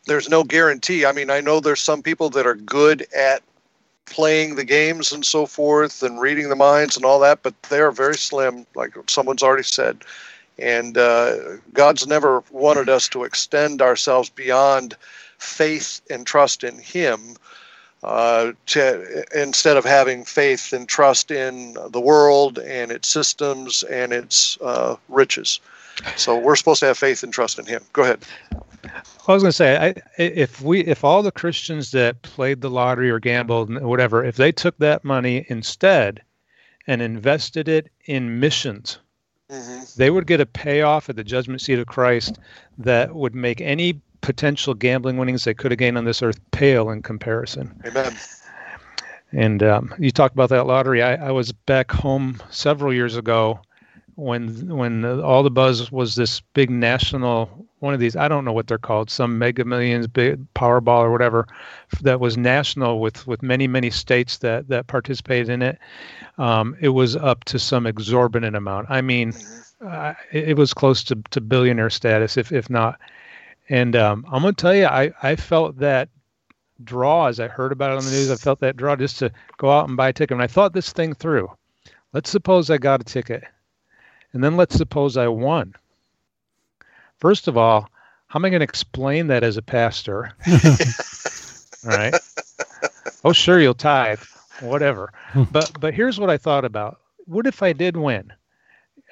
There's no guarantee. I mean, I know there's some people that are good at playing the games and so forth and reading the minds and all that, but they're very slim, like someone's already said. And uh, God's never wanted us to extend ourselves beyond faith and trust in Him. Uh, to, instead of having faith and trust in the world and its systems and its uh, riches. So we're supposed to have faith and trust in Him. Go ahead. I was going to say, I, if we, if all the Christians that played the lottery or gambled, and whatever, if they took that money instead and invested it in missions, hmm they would get a payoff at the judgment seat of Christ that would make any potential gambling winnings they could have gained on this earth pale in comparison. Amen. And um, you talked about that lottery. I, I was back home several years ago when when the, all the buzz was this big national one of these. I don't know what they're called, some Mega Millions, big Powerball or whatever, that was national with with many many states that that participated in it. Um, it was up to some exorbitant amount. I mean, uh, it, was close to, to billionaire status, if if not. And um, I'm gonna tell you, I I felt that draw as I heard about it on the news. I felt that draw just to go out and buy a ticket. And I thought this thing through. Let's suppose I got a ticket, and then let's suppose I won. First of all, how am I going to explain that as a pastor? *laughs* all right. Oh, sure, you'll tithe, whatever. *laughs* But but here's what I thought about. What if I did win?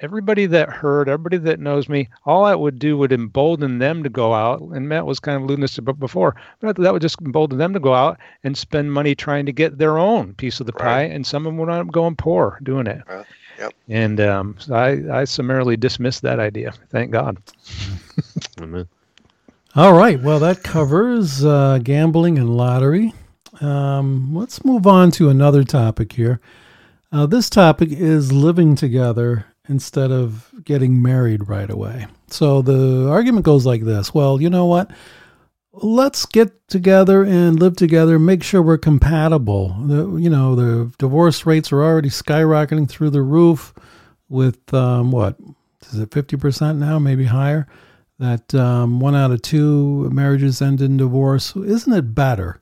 everybody that heard, everybody that knows me, all that would do would embolden them to go out. And Matt was kind of alluding this before, but that would just embolden them to go out and spend money trying to get their own piece of the pie, and some of them would end up going poor doing it. Right. Yep. And um, so I, I summarily dismissed that idea. Thank God. *laughs* Amen. All right. Well, that covers uh, gambling and lottery. Um, let's move on to another topic here. Uh, this topic is living together instead of getting married right away. So the argument goes like this Well, you know what? Let's get together and live together, make sure we're compatible. The, you know, the divorce rates are already skyrocketing through the roof with um, what? Is it 50% now, maybe higher? That um, one out of two marriages end in divorce. Isn't it better?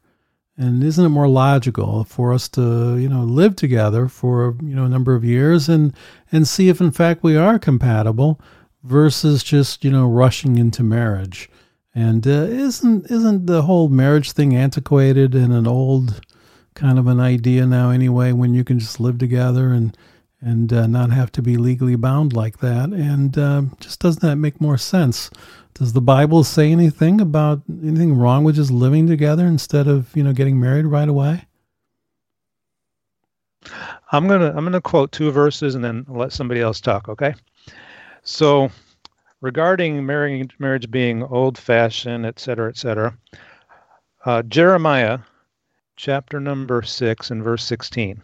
And isn't it more logical for us to, you know, live together for, you know, a number of years and and see if in fact we are compatible versus just, you know, rushing into marriage? And uh, isn't isn't the whole marriage thing antiquated and an old kind of an idea now anyway when you can just live together and and uh, not have to be legally bound like that? And uh, just doesn't that make more sense? Does the Bible say anything about anything wrong with just living together instead of you know getting married right away? I'm gonna I'm gonna quote two verses and then let somebody else talk. Okay. So, regarding marriage marriage being old fashioned, et cetera, et cetera, uh, Jeremiah, chapter number six and verse sixteen.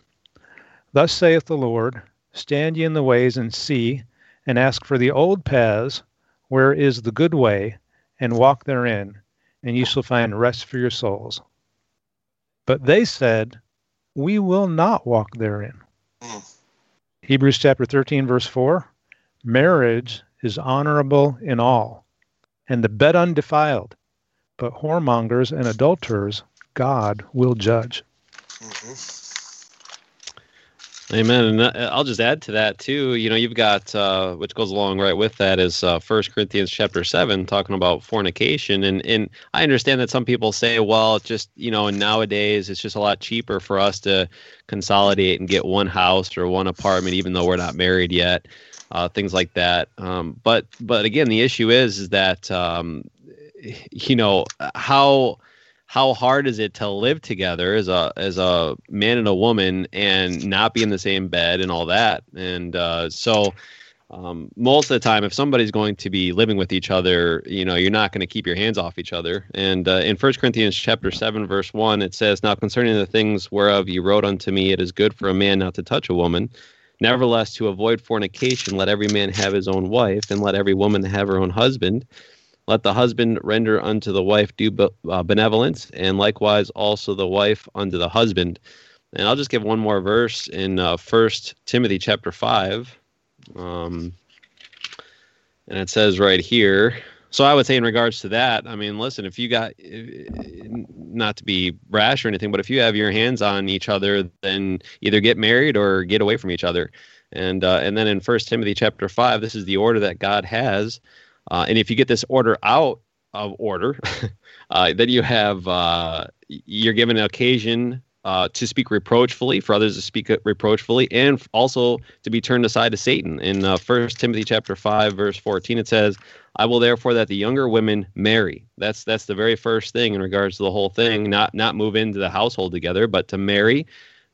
Thus saith the Lord: Stand ye in the ways and see, and ask for the old paths where is the good way, and walk therein, and ye shall find rest for your souls. But they said, We will not walk therein. Mm. Hebrews chapter 13, verse 4 Marriage is honorable in all, and the bed undefiled, but whoremongers and adulterers God will judge. hmm Amen. And uh, I'll just add to that too. You know, you've got uh, which goes along right with that is uh, First Corinthians chapter seven, talking about fornication. And and I understand that some people say, well, just you know, nowadays it's just a lot cheaper for us to consolidate and get one house or one apartment, even though we're not married yet. Uh, things like that. Um, but but again, the issue is is that um, you know how how hard is it to live together as a as a man and a woman and not be in the same bed and all that and uh, so um, most of the time if somebody's going to be living with each other you know you're not going to keep your hands off each other and uh, in First corinthians chapter 7 verse 1 it says now concerning the things whereof you wrote unto me it is good for a man not to touch a woman nevertheless to avoid fornication let every man have his own wife and let every woman have her own husband let the husband render unto the wife due uh, benevolence, and likewise also the wife unto the husband. And I'll just give one more verse in uh, First Timothy chapter five, um, and it says right here. So I would say in regards to that, I mean, listen, if you got, not to be rash or anything, but if you have your hands on each other, then either get married or get away from each other. And uh, and then in First Timothy chapter five, this is the order that God has. Uh, and if you get this order out of order, *laughs* uh, then you have uh, you're given an occasion uh, to speak reproachfully for others to speak reproachfully, and also to be turned aside to Satan. In uh, First Timothy chapter five, verse fourteen, it says, "I will therefore that the younger women marry." That's that's the very first thing in regards to the whole thing. Not not move into the household together, but to marry,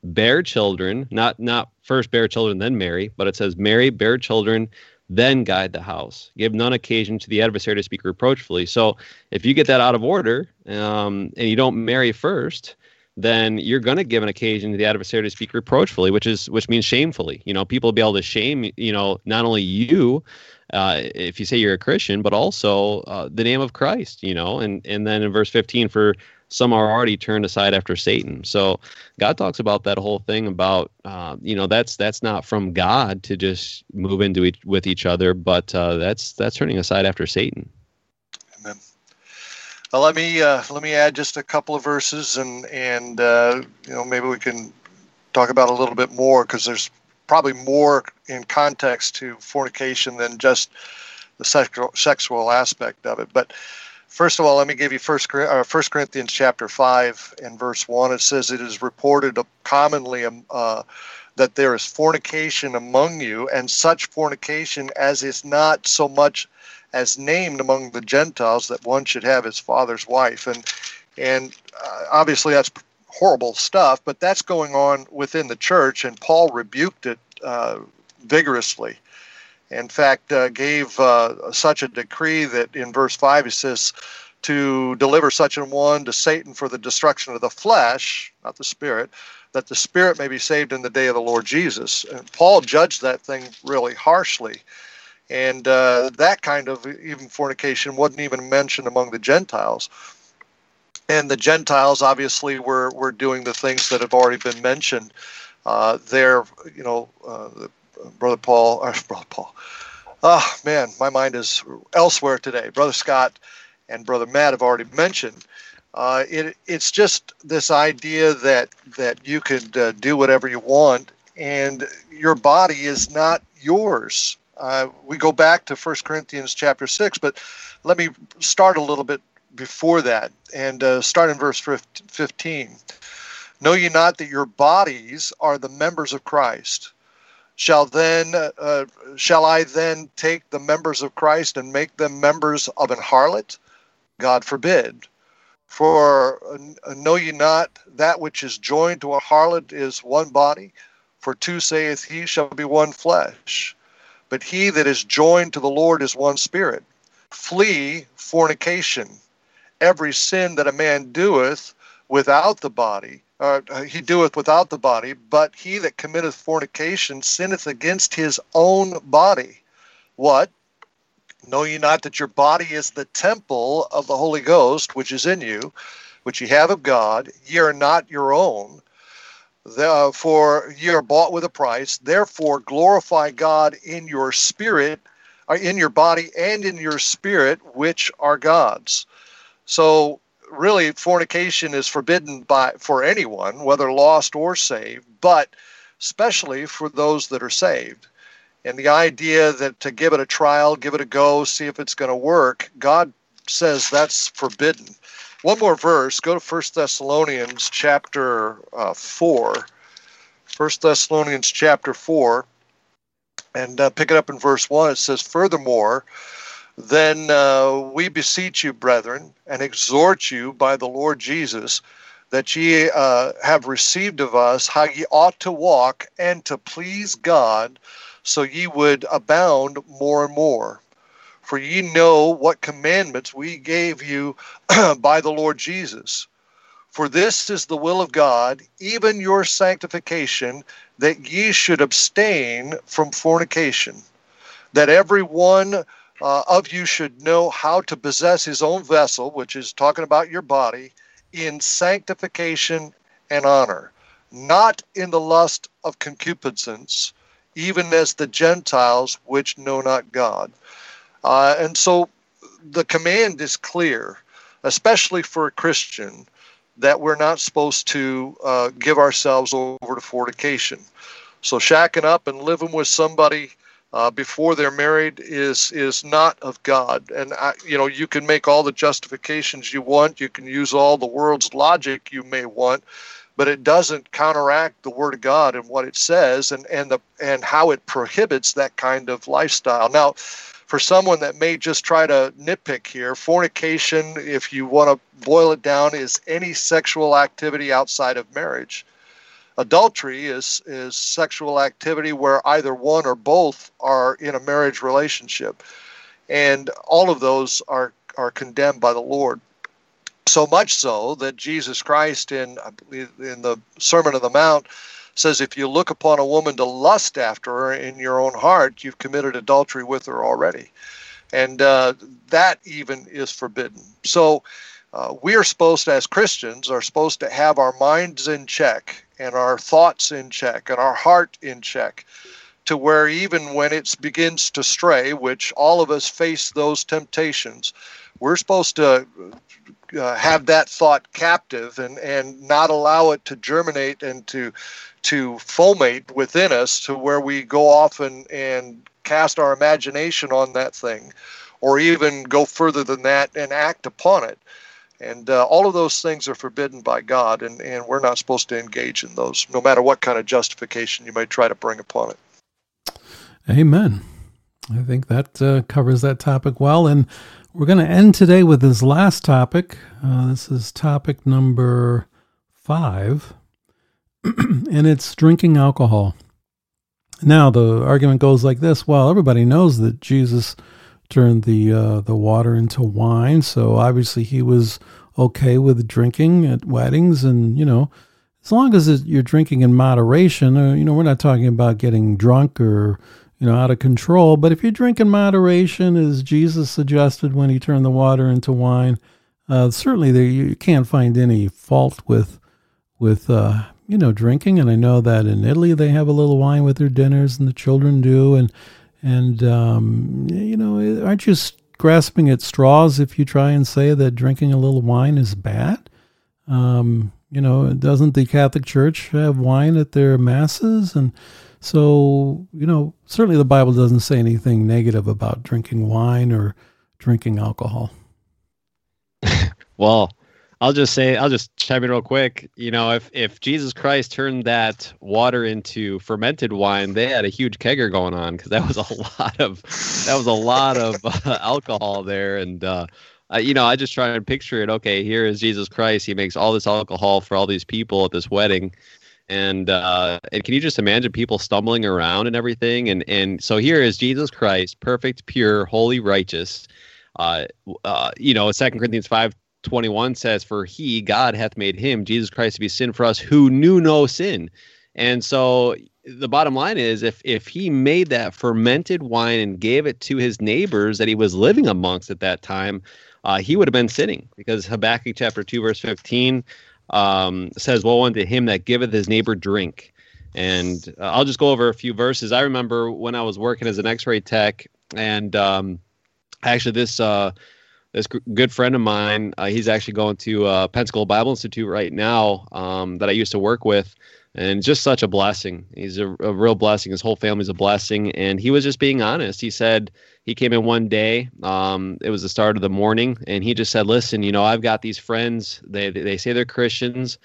bear children. Not not first bear children then marry, but it says marry, bear children then guide the house. Give none occasion to the adversary to speak reproachfully. So if you get that out of order um, and you don't marry first, then you're going to give an occasion to the adversary to speak reproachfully, which is which means shamefully. You know, people will be able to shame you know not only you uh, if you say you're a Christian, but also uh, the name of Christ. You know, and and then in verse 15 for some are already turned aside after Satan. So God talks about that whole thing about uh, you know that's that's not from God to just move into each, with each other, but uh, that's that's turning aside after Satan. Well, let me uh, let me add just a couple of verses, and and uh, you know maybe we can talk about a little bit more because there's probably more in context to fornication than just the sexual sexual aspect of it, but. First of all, let me give you First, uh, First Corinthians chapter five and verse one. It says, "It is reported commonly uh, that there is fornication among you, and such fornication as is not so much as named among the Gentiles that one should have his father's wife. And and uh, obviously that's horrible stuff, but that's going on within the church, and Paul rebuked it uh, vigorously. In fact, uh, gave uh, such a decree that in verse 5 he says, to deliver such an one to Satan for the destruction of the flesh, not the spirit, that the spirit may be saved in the day of the Lord Jesus. And Paul judged that thing really harshly. And uh, that kind of even fornication wasn't even mentioned among the Gentiles and the Gentiles obviously were were doing the things that have already been mentioned. Uh, there, you know, uh, brother Paul, or *laughs* brother Paul. Oh man, my mind is elsewhere today. Brother Scott and brother Matt have already mentioned. Uh, it, it's just this idea that that you could uh, do whatever you want, and your body is not yours. Uh, we go back to 1 Corinthians chapter 6, but let me start a little bit before that and uh, start in verse 15. Know ye not that your bodies are the members of Christ? Shall then uh, shall I then take the members of Christ and make them members of an harlot? God forbid. For uh, know ye not that which is joined to a harlot is one body? For two saith he shall be one flesh. But he that is joined to the Lord is one spirit. Flee fornication every sin that a man doeth without the body, uh, he doeth without the body, but he that committeth fornication sinneth against his own body. What? Know ye not that your body is the temple of the Holy Ghost, which is in you, which ye have of God? Ye are not your own. The, for ye are bought with a price. Therefore, glorify God in your spirit, uh, in your body, and in your spirit, which are God's. So really fornication is forbidden by for anyone whether lost or saved but especially for those that are saved and the idea that to give it a trial give it a go see if it's going to work god says that's forbidden one more verse. Go to First thessalonians chapter uh, 4 First thessalonians chapter 4 and uh, pick it up in verse 1 it says furthermore then uh, we beseech you, brethren, and exhort you by the Lord Jesus, that ye uh, have received of us how ye ought to walk and to please God, so ye would abound more and more. For ye know what commandments we gave you *clears throat* by the Lord Jesus. For this is the will of God, even your sanctification, that ye should abstain from fornication, that every one uh, of you should know how to possess his own vessel, which is talking about your body, in sanctification and honor, not in the lust of concupiscence, even as the Gentiles which know not God. Uh, and so the command is clear, especially for a Christian, that we're not supposed to uh, give ourselves over to fornication. So shacking up and living with somebody uh, before they're married is is not of God. And I, you know, you can make all the justifications you want. You can use all the world's logic you may want, but it doesn't counteract the Word of God and what it says, and and the and how it prohibits that kind of lifestyle. Now. For someone that may just try to nitpick here, fornication, if you want to boil it down, is any sexual activity outside of marriage. Adultery is is sexual activity where either one or both are in a marriage relationship. And all of those are are condemned by the lord. So much so that jesus christ in in the sermon on the mount says if you look upon a woman to lust after her in your own heart you've committed adultery with her already. And uh, that even is forbidden. So uh, we are supposed to, as Christians, are supposed to have our minds in check and our thoughts in check and our heart in check to where even when it begins to stray, which all of us face those temptations, we're supposed to uh, have that thought captive and, and not allow it to germinate and to to fomate within us to where we go off and, and cast our imagination on that thing or even go further than that and act upon it. And uh, all of those things are forbidden by God, and, and we're not supposed to engage in those, no matter what kind of justification you may try to bring upon it. Amen. I think that uh, covers that topic well. And we're going to end today with this last topic. Uh, this is topic number five, *clears throat* and it's drinking alcohol. Now, the argument goes like this well, everybody knows that Jesus turned the, uh, the water into wine, so obviously he was okay with drinking at weddings, and, you know, as long as you're drinking in moderation, uh, you know, we're not talking about getting drunk or you know, out of control. But if you drink in moderation, as Jesus suggested when he turned the water into wine, uh, certainly there you can't find any fault with with uh, you know drinking. And I know that in Italy they have a little wine with their dinners, and the children do. And and um, you know, aren't you grasping at straws if you try and say that drinking a little wine is bad? Um, you know, doesn't the Catholic Church have wine at their masses and so, you know, certainly the Bible doesn't say anything negative about drinking wine or drinking alcohol. *laughs* well, I'll just say, I'll just chime in real quick. You know, if if Jesus Christ turned that water into fermented wine, they had a huge kegger going on because that was a *laughs* lot of that was a lot of uh, alcohol there, and uh, you know, I just try and picture it. Okay, here is Jesus Christ. He makes all this alcohol for all these people at this wedding, and uh, and can you just imagine people stumbling around and everything? And and so here is Jesus Christ, perfect, pure, holy, righteous. Uh, uh, you know, Second Corinthians five twenty one says, "For He, God, hath made Him, Jesus Christ, to be sin for us, who knew no sin." And so the bottom line is, if if He made that fermented wine and gave it to His neighbors that He was living amongst at that time, uh, He would have been sinning because Habakkuk chapter two verse fifteen um, says, Woe unto him that giveth his neighbor drink. And uh, I'll just go over a few verses. I remember when I was working as an x ray tech, and um, actually, this. Uh, this good friend of mine, uh, he's actually going to uh, Pensacola Bible Institute right now um, that I used to work with and just such a blessing. He's a, a, real blessing. His whole family's a blessing, and he was just being honest. He said he came in one day. Um, it was the start of the morning, and he just said, "Listen, you know, I've got these friends. They they say they're Christians."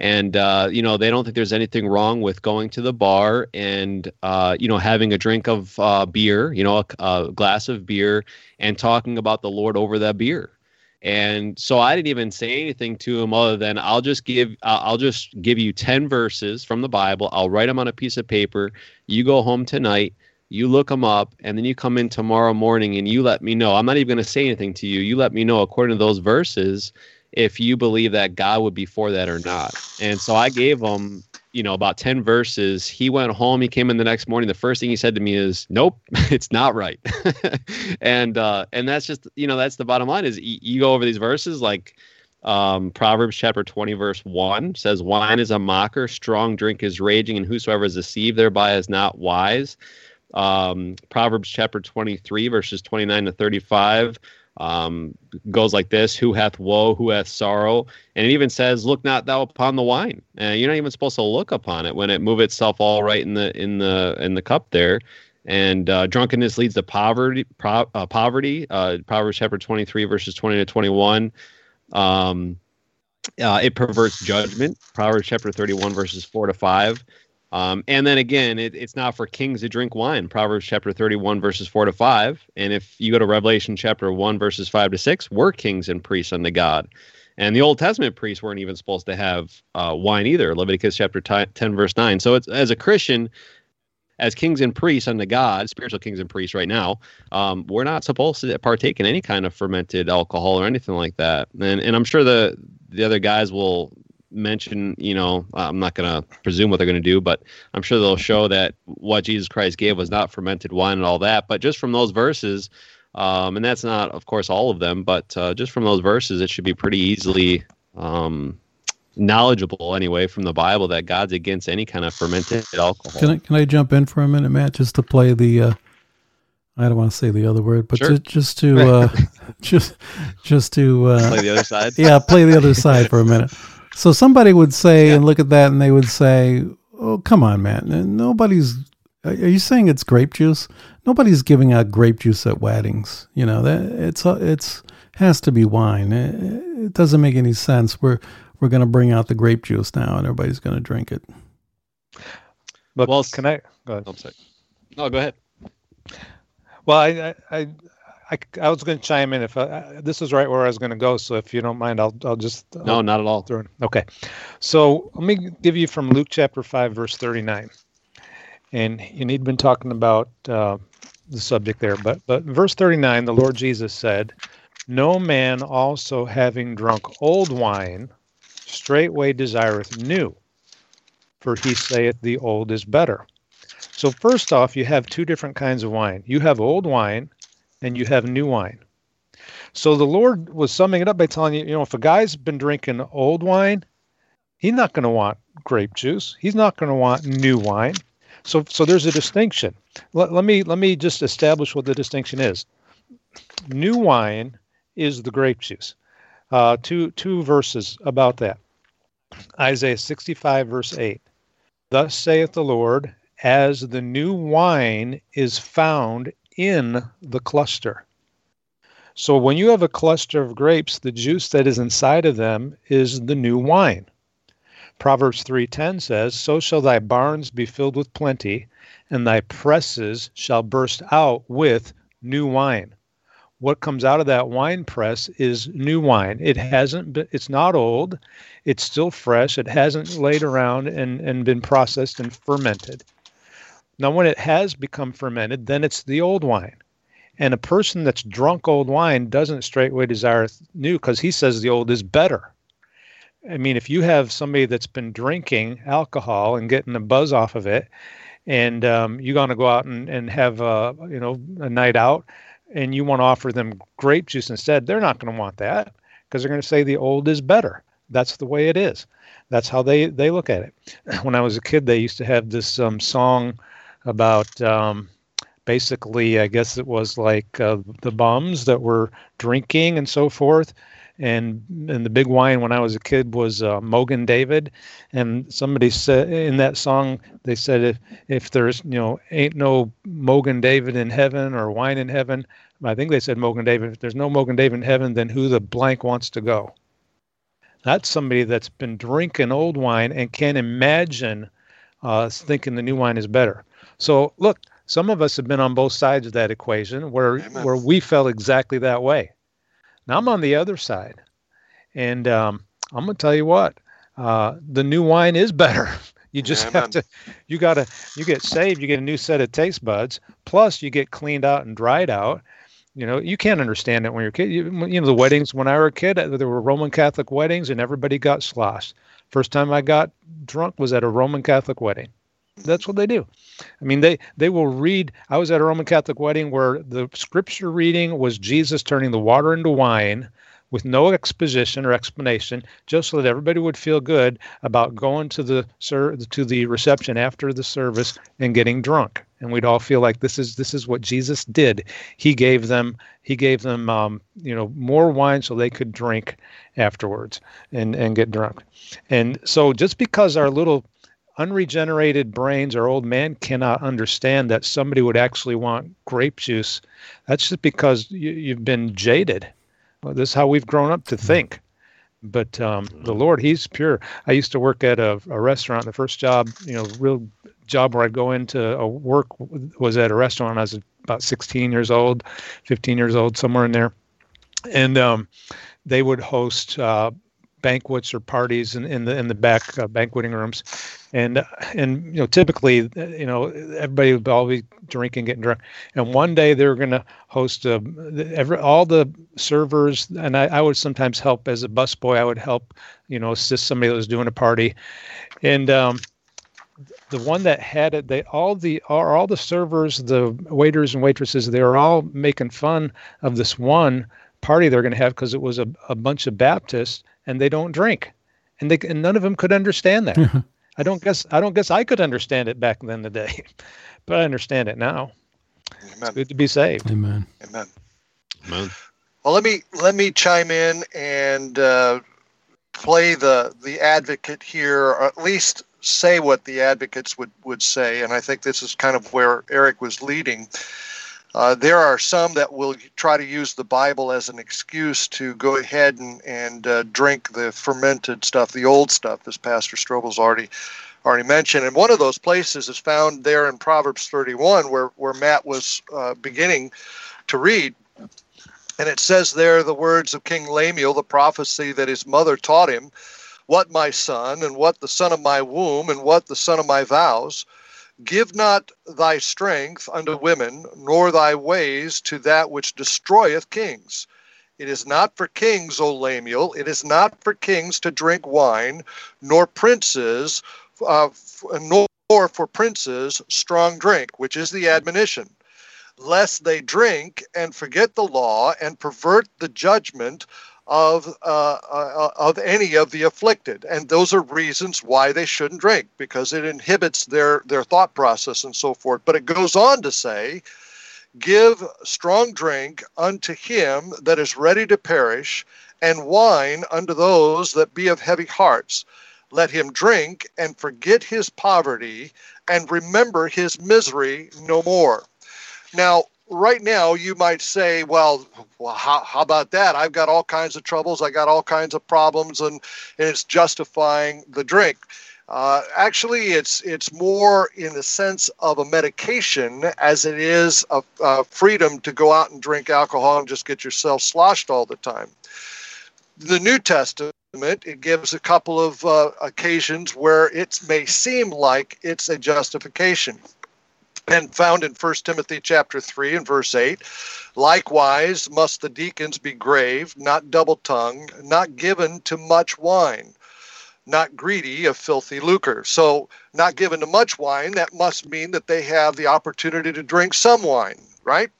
And uh, you know they don't think there's anything wrong with going to the bar and uh, you know having a drink of uh, beer, you know a, a glass of beer, and talking about the Lord over that beer and so I didn't even say anything to him other than I'll just give I'll just give you 10 verses from the Bible. I'll write them on a piece of paper. You go home tonight, you look them up, and then you come in tomorrow morning and you let me know. I'm not even going to say anything to you. You let me know according to those verses if you believe that God would be for that or not. And so I gave him you know about 10 verses he went home he came in the next morning the first thing he said to me is nope *laughs* it's not right. *laughs* And uh and that's just you know that's the bottom line is you, you go over these verses like um proverbs chapter 20 verse 1 says wine is a mocker strong drink is raging and whosoever is deceived thereby is not wise. Um proverbs chapter 23 verses 29 to 35 um, goes like this Who hath woe, who hath sorrow? And it even says, Look not thou upon the wine. Uh, you're not even supposed to look upon it when it move itself all right in the in the in the cup there. And uh, drunkenness leads to poverty. Pro, uh, poverty. Uh, Proverbs chapter 23, verses 20 to 21. Um, uh, it perverts judgment. Proverbs chapter 31, verses 4 to 5. Um, and then again, it, it's not for kings to drink wine. Proverbs chapter 31, verses 4 to 5. And if you go to Revelation chapter 1, verses 5 to 6, we're kings and priests unto God. And the Old Testament priests weren't even supposed to have uh, wine either. Leviticus chapter 10, verse 9. So it's as a Christian, as kings and priests unto God, spiritual kings and priests right now, um, we're not supposed to partake in any kind of fermented alcohol or anything like that. And, and I'm sure the the other guys will mention, you know, I'm not going to presume what they're going to do, but I'm sure they'll show that what Jesus Christ gave was not fermented wine and all that. But just from those verses, um, and that's not, of course, all of them, but uh, just from those verses, it should be pretty easily um, knowledgeable, anyway, from the Bible that God's against any kind of fermented alcohol. Can I can I jump in for a minute, Matt, just to play the? Uh, I don't want to say the other word, but Sure. ju- just to uh, *laughs* just just to uh, Play the other side. *laughs* yeah, play the other side for a minute. *laughs* So somebody would say and look at that and they would say, "Oh, come on, man. Nobody's are you saying it's grape juice? Nobody's giving out grape juice at weddings. You know, that it's uh, it's has to be wine. Uh, it doesn't make any sense. We're we're going to bring out the grape juice now, and everybody's going to drink it. But Well, can I go ahead? I'm sorry. No, go ahead. Well, I, I, I, I, I was going to chime in if I, this is right where I was going to go. So if you don't mind, I'll, I'll just uh, No, I'll not at all. Okay, so let me give you from Luke chapter five, verse thirty-nine, and and he'd been talking about uh, the subject there, but but verse thirty-nine, the Lord Jesus said, "No man also having drunk old wine, straightway desireth new, for he saith the old is better." So first off, you have two different kinds of wine. You have old wine and you have new wine. So the Lord was summing it up by telling you, you know, if a guy's been drinking old wine, he's not going to want grape juice. He's not going to want new wine. So so there's a distinction. Let, let me let me just establish what the distinction is. New wine is the grape juice. Uh, two two verses about that. Isaiah 65 verse 8. Thus saith the Lord, as the new wine is found in the cluster. So when you have a cluster of grapes, the juice that is inside of them is the new wine. Proverbs 3:10 says, "So shall thy barns be filled with plenty, and thy presses shall burst out with new wine." What comes out of that wine press is new wine. It hasn't been, it's not old, it's still fresh, it hasn't laid around and, and been processed and fermented. Now, when it has become fermented, then it's the old wine. And a person that's drunk old wine doesn't straightway desire new because he says the old is better. I mean, if you have somebody that's been drinking alcohol and getting a buzz off of it, and um, you're going to go out and, and have a, you know a night out, and you want to offer them grape juice instead, they're not going to want that because they're going to say the old is better. That's the way it is. That's how they they look at it. *clears throat* When I was a kid, they used to have this um, song about um, basically, I guess it was like uh, the bums that were drinking and so forth. And and the big wine when I was a kid was uh, Mogen David, and somebody said in that song they said if if there's you know ain't no Mogen David in heaven or wine in heaven, I think they said Mogen David. If there's no Mogen David in heaven, then who the blank wants to go? That's somebody that's been drinking old wine and can't imagine uh, thinking the new wine is better. So look, some of us have been on both sides of that equation where Amen. where we felt exactly that way. Now I'm on the other side, and um, I'm gonna tell you what, uh, the new wine is better. *laughs* You just Amen. have to, you gotta, you get saved, you get a new set of taste buds. Plus, you get cleaned out and dried out. You know, you can't understand it when you're a kid. You, you know, the weddings when I was a kid, uh, there were Roman Catholic weddings, and everybody got sloshed. First time I got drunk was at a Roman Catholic wedding. That's what they do. I mean, they they will read. I was at a Roman Catholic wedding where the scripture reading was Jesus turning the water into wine with no exposition or explanation, just so that everybody would feel good about going to the ser- to the reception after the service and getting drunk. And we'd all feel like this is this is what Jesus did. He gave them he gave them um, you know more wine so they could drink afterwards and and get drunk. And so just because our little unregenerated brains our old man cannot understand that somebody would actually want grape juice. That's just because you, you've been jaded. Well, this is how we've grown up to think. But um, the lord he's pure. I used to work at a, a restaurant. The first job you know real job where i'd go into a work was at a restaurant i was about 16 years old 15 years old somewhere in there. And um, they would host uh, banquets or parties in, in the in the back uh, banqueting rooms, and and you know typically you know everybody would all be drinking, getting drunk, and one day they were going to host a, every all the servers, and I, I would sometimes help as a busboy. I would help you know assist somebody that was doing a party, and um, the one that had it, they all the all, all the servers, the waiters and waitresses, they were all making fun of this one party they're going to have because it was a, a bunch of Baptists and they don't drink, and they and none of them could understand that. *laughs* I don't guess I don't guess I could understand it back then the day, *laughs* but I understand it now. It's good to be saved. Amen. Amen. Man. Well, let me let me chime in and uh, play the the advocate here, or at least say what the advocates would would say. And I think this is kind of where Eric was leading. Uh, there are some that will try to use the Bible as an excuse to go ahead and, and uh, drink the fermented stuff, the old stuff, as Pastor Strobel's already already mentioned. And one of those places is found there in Proverbs 31, where, where Matt was uh, beginning to read. And it says there the words of King Lemuel, the prophecy that his mother taught him What my son, and what the son of my womb, and what the son of my vows. Give not thy strength unto women, nor thy ways to that which destroyeth kings. It is not for kings, O Lemuel, it is not for kings to drink wine, nor princes, uh, nor for princes strong drink, which is the admonition, lest they drink and forget the law and pervert the judgment of uh, uh, of any of the afflicted, and those are reasons why they shouldn't drink because it inhibits their their thought process and so forth. But it goes on to say, "Give strong drink unto him that is ready to perish, and wine unto those that be of heavy hearts. Let him drink and forget his poverty, and remember his misery no more." Now, right now you might say well, well how, how about that? I've got all kinds of troubles. I got all kinds of problems and, and it's justifying the drink. Uh, actually it's it's more in the sense of a medication as it is a, a freedom to go out and drink alcohol and just get yourself sloshed all the time. The new testament it gives a couple of uh, occasions where it may seem like it's a justification and found in 1 Timothy chapter 3 and verse 8. Likewise must the deacons be grave, not double-tongued, not given to much wine, not greedy of filthy lucre. So, not given to much wine, that must mean that they have the opportunity to drink some wine, right?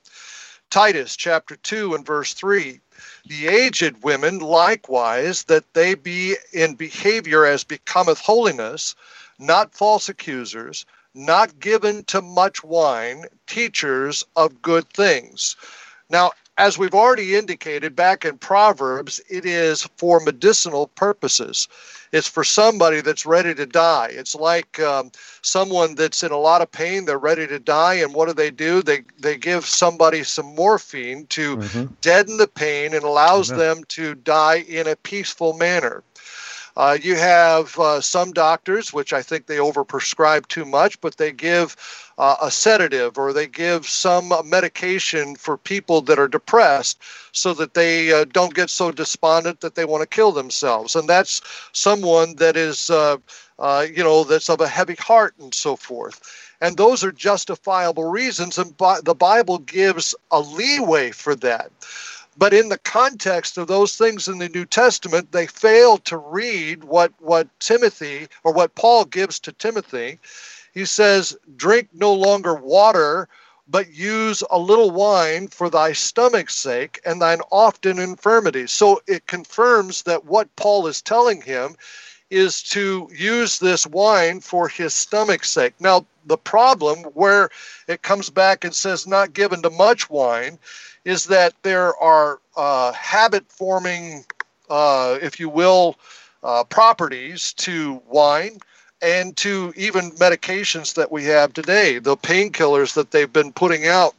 Titus chapter 2 and verse 3 the aged women likewise that they be in behavior as becometh holiness not false accusers not given to much wine, teachers of good things. Now, as we've already indicated back in Proverbs, it is for medicinal purposes. It's for somebody that's ready to die. It's like um, someone that's in a lot of pain, they're ready to die, and what do they do? They they give somebody some morphine to mm-hmm. deaden the pain and allows mm-hmm. them to die in a peaceful manner. Uh, you have uh, some doctors, which I think they overprescribe too much, but they give uh, a sedative or they give some medication for people that are depressed so that they uh, don't get so despondent that they want to kill themselves. And that's someone that is, uh, uh, you know, that's of a heavy heart and so forth. And those are justifiable reasons, and the Bible gives a leeway for that. But in the context of those things in the New Testament, they fail to read what, what Timothy or what Paul gives to Timothy. He says, Drink no longer water, but use a little wine for thy stomach's sake and thine often infirmities. So it confirms that what Paul is telling him is to use this wine for his stomach's sake. Now, the problem where it comes back and says not given to much wine is that there are uh, habit forming, uh, if you will, uh, properties to wine and to even medications that we have today. The painkillers that they've been putting out,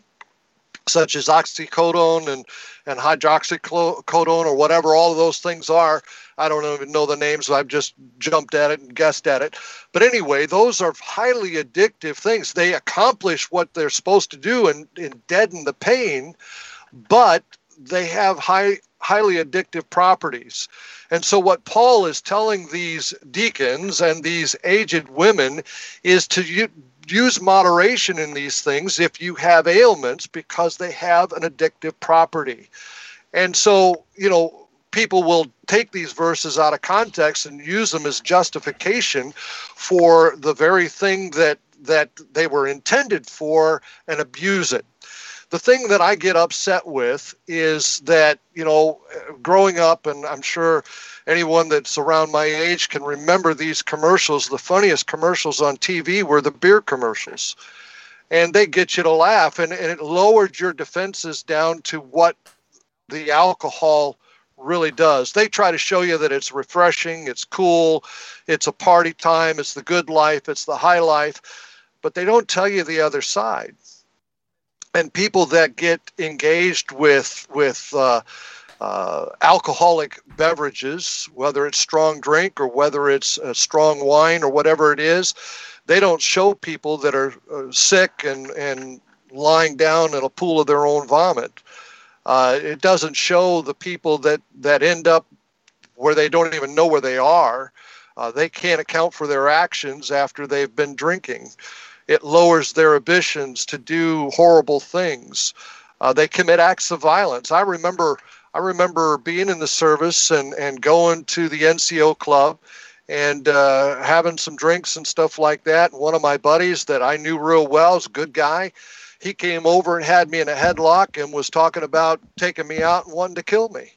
such as oxycodone and, and hydroxycodone or whatever all of those things are. I don't even know the names. I've just jumped at it and guessed at it. But anyway, those are highly addictive things. They accomplish what they're supposed to do and, and deaden the pain but they have high highly addictive properties. And so, what Paul is telling these deacons and these aged women is to use moderation in these things if you have ailments because they have an addictive property. And so, you know, people will take these verses out of context and use them as justification for the very thing that that they were intended for and abuse it the thing that I get upset with is that, you know, growing up, and I'm sure anyone that's around my age can remember these commercials. The funniest commercials on TV were the beer commercials. And they get you to laugh, and, and it lowered your defenses down to what the alcohol really does. They try to show you that it's refreshing, it's cool, it's a party time, it's the good life, it's the high life, but they don't tell you the other side and people that get engaged with with uh, uh, alcoholic beverages, whether it's strong drink or whether it's strong wine or whatever it is, they don't show people that are uh, sick and and lying down in a pool of their own vomit. Uh, it doesn't show the people that that end up where they don't even know where they are. Uh, they can't account for their actions after they've been drinking. It lowers their ambitions to do horrible things. Uh, they commit acts of violence. I remember, I remember being in the service and, and going to the NCO club and uh, having some drinks and stuff like that. And one of my buddies that I knew real well is a good guy. He came over and had me in a headlock and was talking about taking me out and wanting to kill me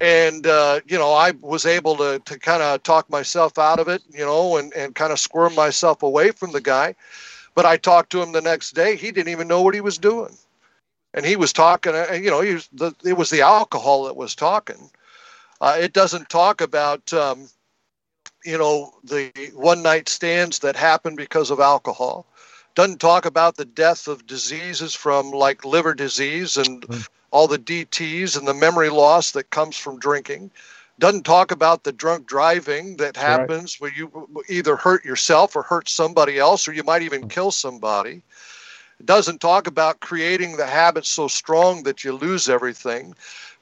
and uh, you know I was able to to kind of talk myself out of it, you know, and and kind of squirm myself away from the guy. But I talked to him the next day. He didn't even know what he was doing, and he was talking. Uh, you know, he was the it was the alcohol that was talking. Uh, it doesn't talk about um, you know the one night stands that happen because of alcohol. Doesn't talk about the death of diseases from like liver disease and. Mm all the DTs and the memory loss that comes from drinking. Doesn't talk about the drunk driving that happens right. where you either hurt yourself or hurt somebody else, or you might even kill somebody. Doesn't talk about creating the habit so strong that you lose everything.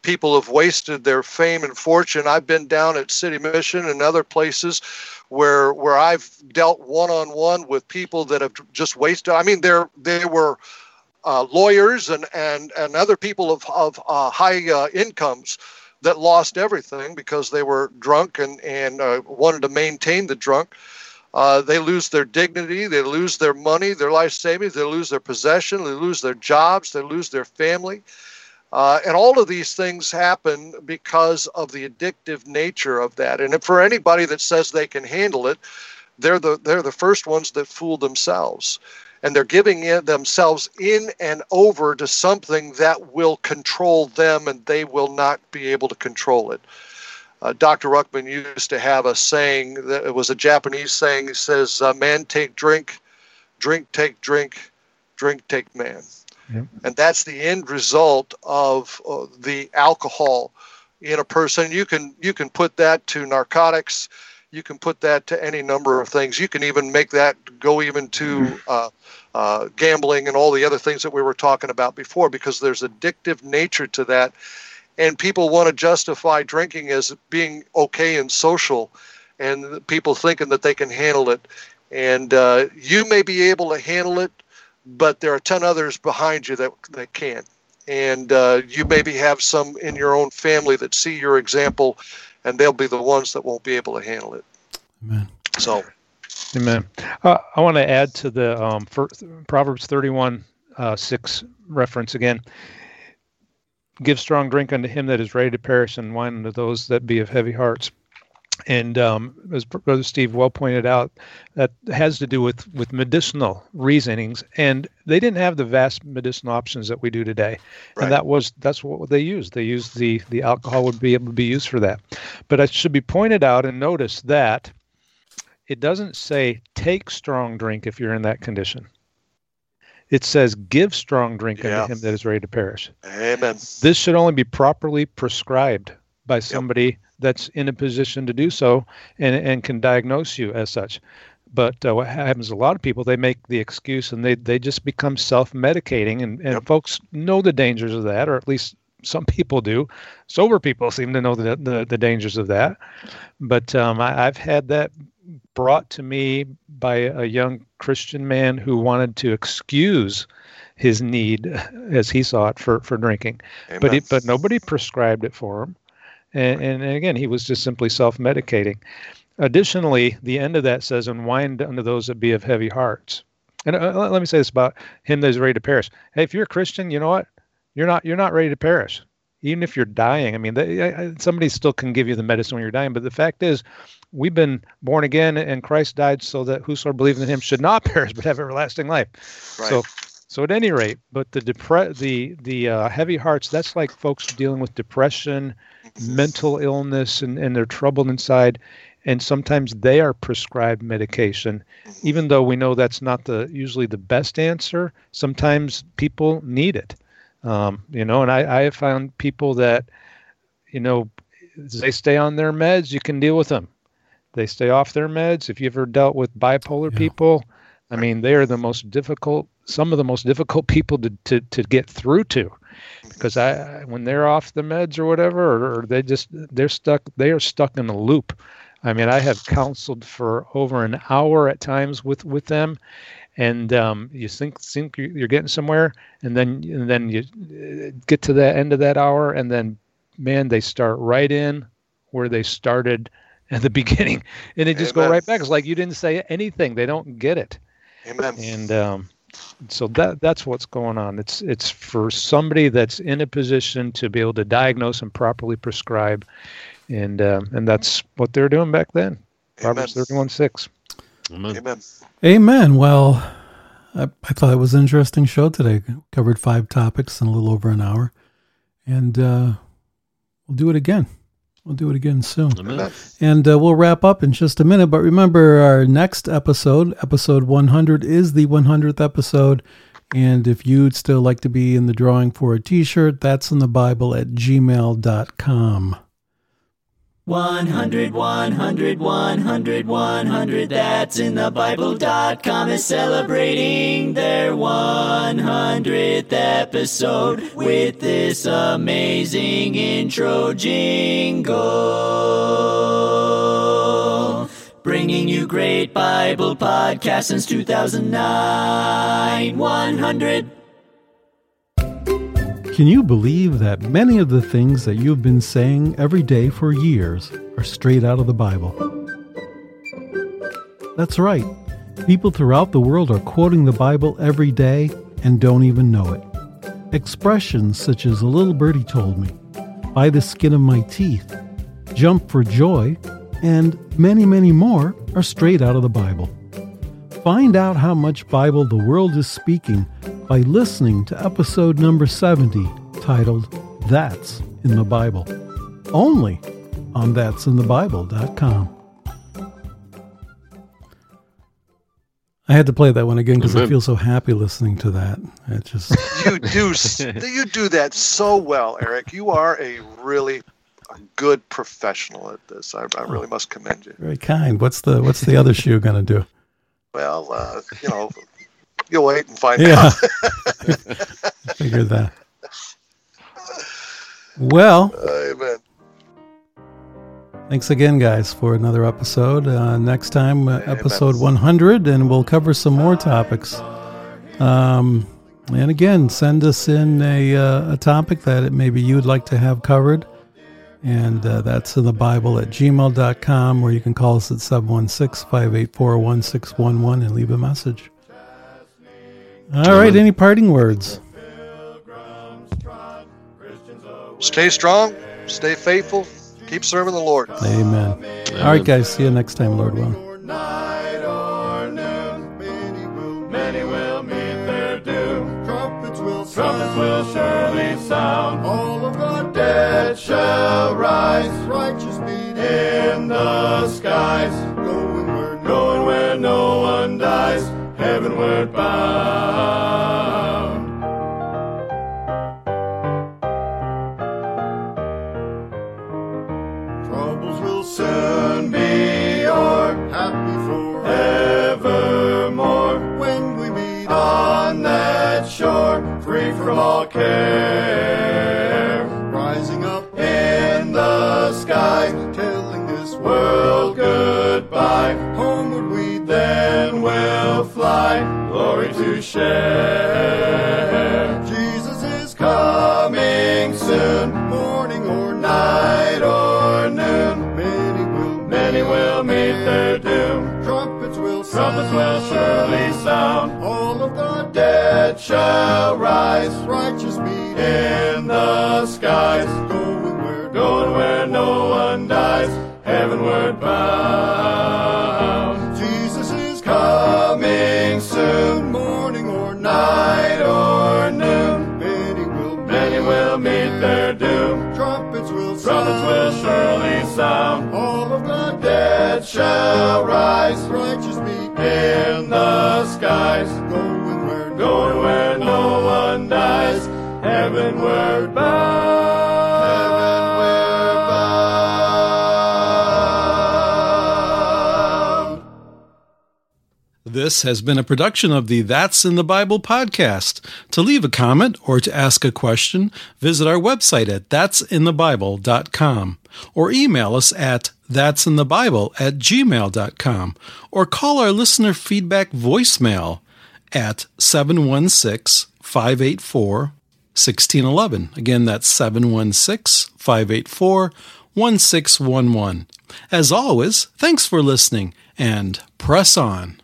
People have wasted their fame and fortune. I've been down at City Mission and other places where where I've dealt one on one with people that have just wasted. I mean, there they were uh, lawyers and, and, and other people of, of uh, high uh, incomes that lost everything because they were drunk and, and uh, wanted to maintain the drunk. Uh, they lose their dignity, they lose their money, their life savings, they lose their possession, they lose their jobs, they lose their family. Uh, and all of these things happen because of the addictive nature of that. And for anybody that says they can handle it, they're the, they're the first ones that fool themselves and they're giving themselves in and over to something that will control them and they will not be able to control it. Uh, Dr. Ruckman used to have a saying that it was a Japanese saying. It says, uh, "Man take drink, drink take drink, drink take man," yep. and that's the end result of uh, the alcohol in a person. You can you can put that to narcotics, you can put that to any number of things. You can even make that go even to mm-hmm. uh, uh, gambling and all the other things that we were talking about before because there's addictive nature to that. And people want to justify drinking as being okay and social, and people thinking that they can handle it. And uh, you may be able to handle it, but there are 10 others behind you that, that can't. And uh, you maybe have some in your own family that see your example, and they'll be the ones that won't be able to handle it. Amen. So Amen. Uh, I want to add to the um, Proverbs 31 uh, 6 reference again. Give strong drink unto him that is ready to perish, and wine unto those that be of heavy hearts. And um, as Brother Steve well pointed out, that has to do with, with medicinal reasonings, and they didn't have the vast medicinal options that we do today. Right. And that was that's what they used. They used the the alcohol would be able to be used for that. But it should be pointed out and noticed that it doesn't say take strong drink if you're in that condition. It says give strong drink yeah. unto him that is ready to perish. Amen. This should only be properly prescribed by somebody yep. that's in a position to do so and, and can diagnose you as such. But uh, what happens, a lot of people, they make the excuse and they, they just become self medicating. And, and yep. folks know the dangers of that, or at least some people do. Sober people seem to know the, the, the dangers of that. But um, I, I've had that brought to me by a young Christian man who wanted to excuse his need, as he saw it, for, for drinking. Amen. But he, but nobody prescribed it for him, and, and again he was just simply self medicating. Additionally, the end of that says, "And wine unto those that be of heavy hearts." And uh, let me say this about him that is ready to perish. Hey, if you're a Christian, you know what? You're not you're not ready to perish even if you're dying. I mean, they, somebody still can give you the medicine when you're dying. But the fact is, we've been born again, and Christ died so that whosoever believes in Him should not *laughs* perish but have everlasting life. Right. So, so at any rate, but the depre- the the uh, heavy hearts. That's like folks dealing with depression, mental illness, and and they're troubled inside. and sometimes they are prescribed medication, even though we know that's not the usually the best answer. Sometimes people need it, um, you know. And I, I have found people that, you know, they stay on their meds, you can deal with them. They stay off their meds. If you ever dealt with bipolar Yeah. people, I mean, they are the most difficult, some of the most difficult *laughs* people to, to, to get through to because I when they're off the meds or whatever, or, or they just they're stuck they are stuck in a loop. I mean, I have counseled for over an hour at times with with them, and um, you think think you- you're getting somewhere, and then and then you uh, get to the end of that hour, and then man, they start right in where they started at the *laughs* beginning, and they just go right back. It's like you didn't say anything; they don't get it Amen. and um, so that that's what's going on. It's it's for somebody that's in a position to be able to diagnose and properly prescribe, and um, and that's what they're doing back then. Proverbs thirty one six. Amen. Amen. Amen. Well, I, I thought it was an interesting show today. Covered five topics in a little over an hour, and uh, we'll do it again. We'll do it again soon. Amen. And uh, we'll wrap up in just a minute. But remember, our next episode, episode 100, is the 100th episode. And if you'd still like to be in the drawing for a t shirt, that's in the Bible at gmail.com. 100, 100, 100, 100, that's in the Bible.com is celebrating their 100th episode with this amazing intro jingle. Bringing you great Bible podcasts since 2009. 100. Can you believe that many of the things that you've been saying every day for years are straight out of the Bible? That's right. People throughout the world are quoting the Bible every day and don't even know it. Expressions such as a little birdie told me, by the skin of my teeth, jump for joy, and many, many more are straight out of the Bible. Find out how much Bible the world is speaking by listening to episode number 70 titled That's in the Bible. Only on that'sinthebible.com. I had to play that one again because I feel so happy listening to that. It just *laughs* You do *laughs* you do that so well, Eric. You are a really good professional at this. I, I really must commend you. very kind. What's the what's the other shoe gonna do? Well, uh, you know, you'll wait and find Yeah. out. *laughs* *laughs* Figure that. Well, Amen. Thanks again, guys, for another episode. Uh, next time, uh, episode 100, and we'll cover some more topics. Um, and again, send us in a, uh, a topic that it, maybe you'd like to have covered. And uh, that's in the Bible at gmail.com, or you can call us at 716 584 1611 and leave a message. All right, any parting words? Stay strong. Stay faithful. Keep serving the Lord. Amen. All right, guys, see you next time, Lord willing. Or night or noon, many will, many will meet their doom. Trumpets will sound, trumpets will surely sound. All of the dead shall rise, righteous meet in the skies. Heavenward bound. Troubles will soon be o'er, happy forevermore. When we meet on that shore, free from all care. Rising up in the sky, telling this world fly, glory to share. Jesus is coming soon, morning or night or noon. Many will, many will meet their doom. Trumpets will sound, trumpets will surely sound. All of the dead shall rise, righteous meet in the skies. Going where, going where no one dies, heavenward bound. shall rise. This has been a production of the That's in the Bible podcast. To leave a comment or to ask a question, visit our website at that'sinthebible.com or email us at that'sinthebible at gmail.com or call our listener feedback voicemail at 716 584 1611. Again, that's 716 584 1611. As always, thanks for listening and press on.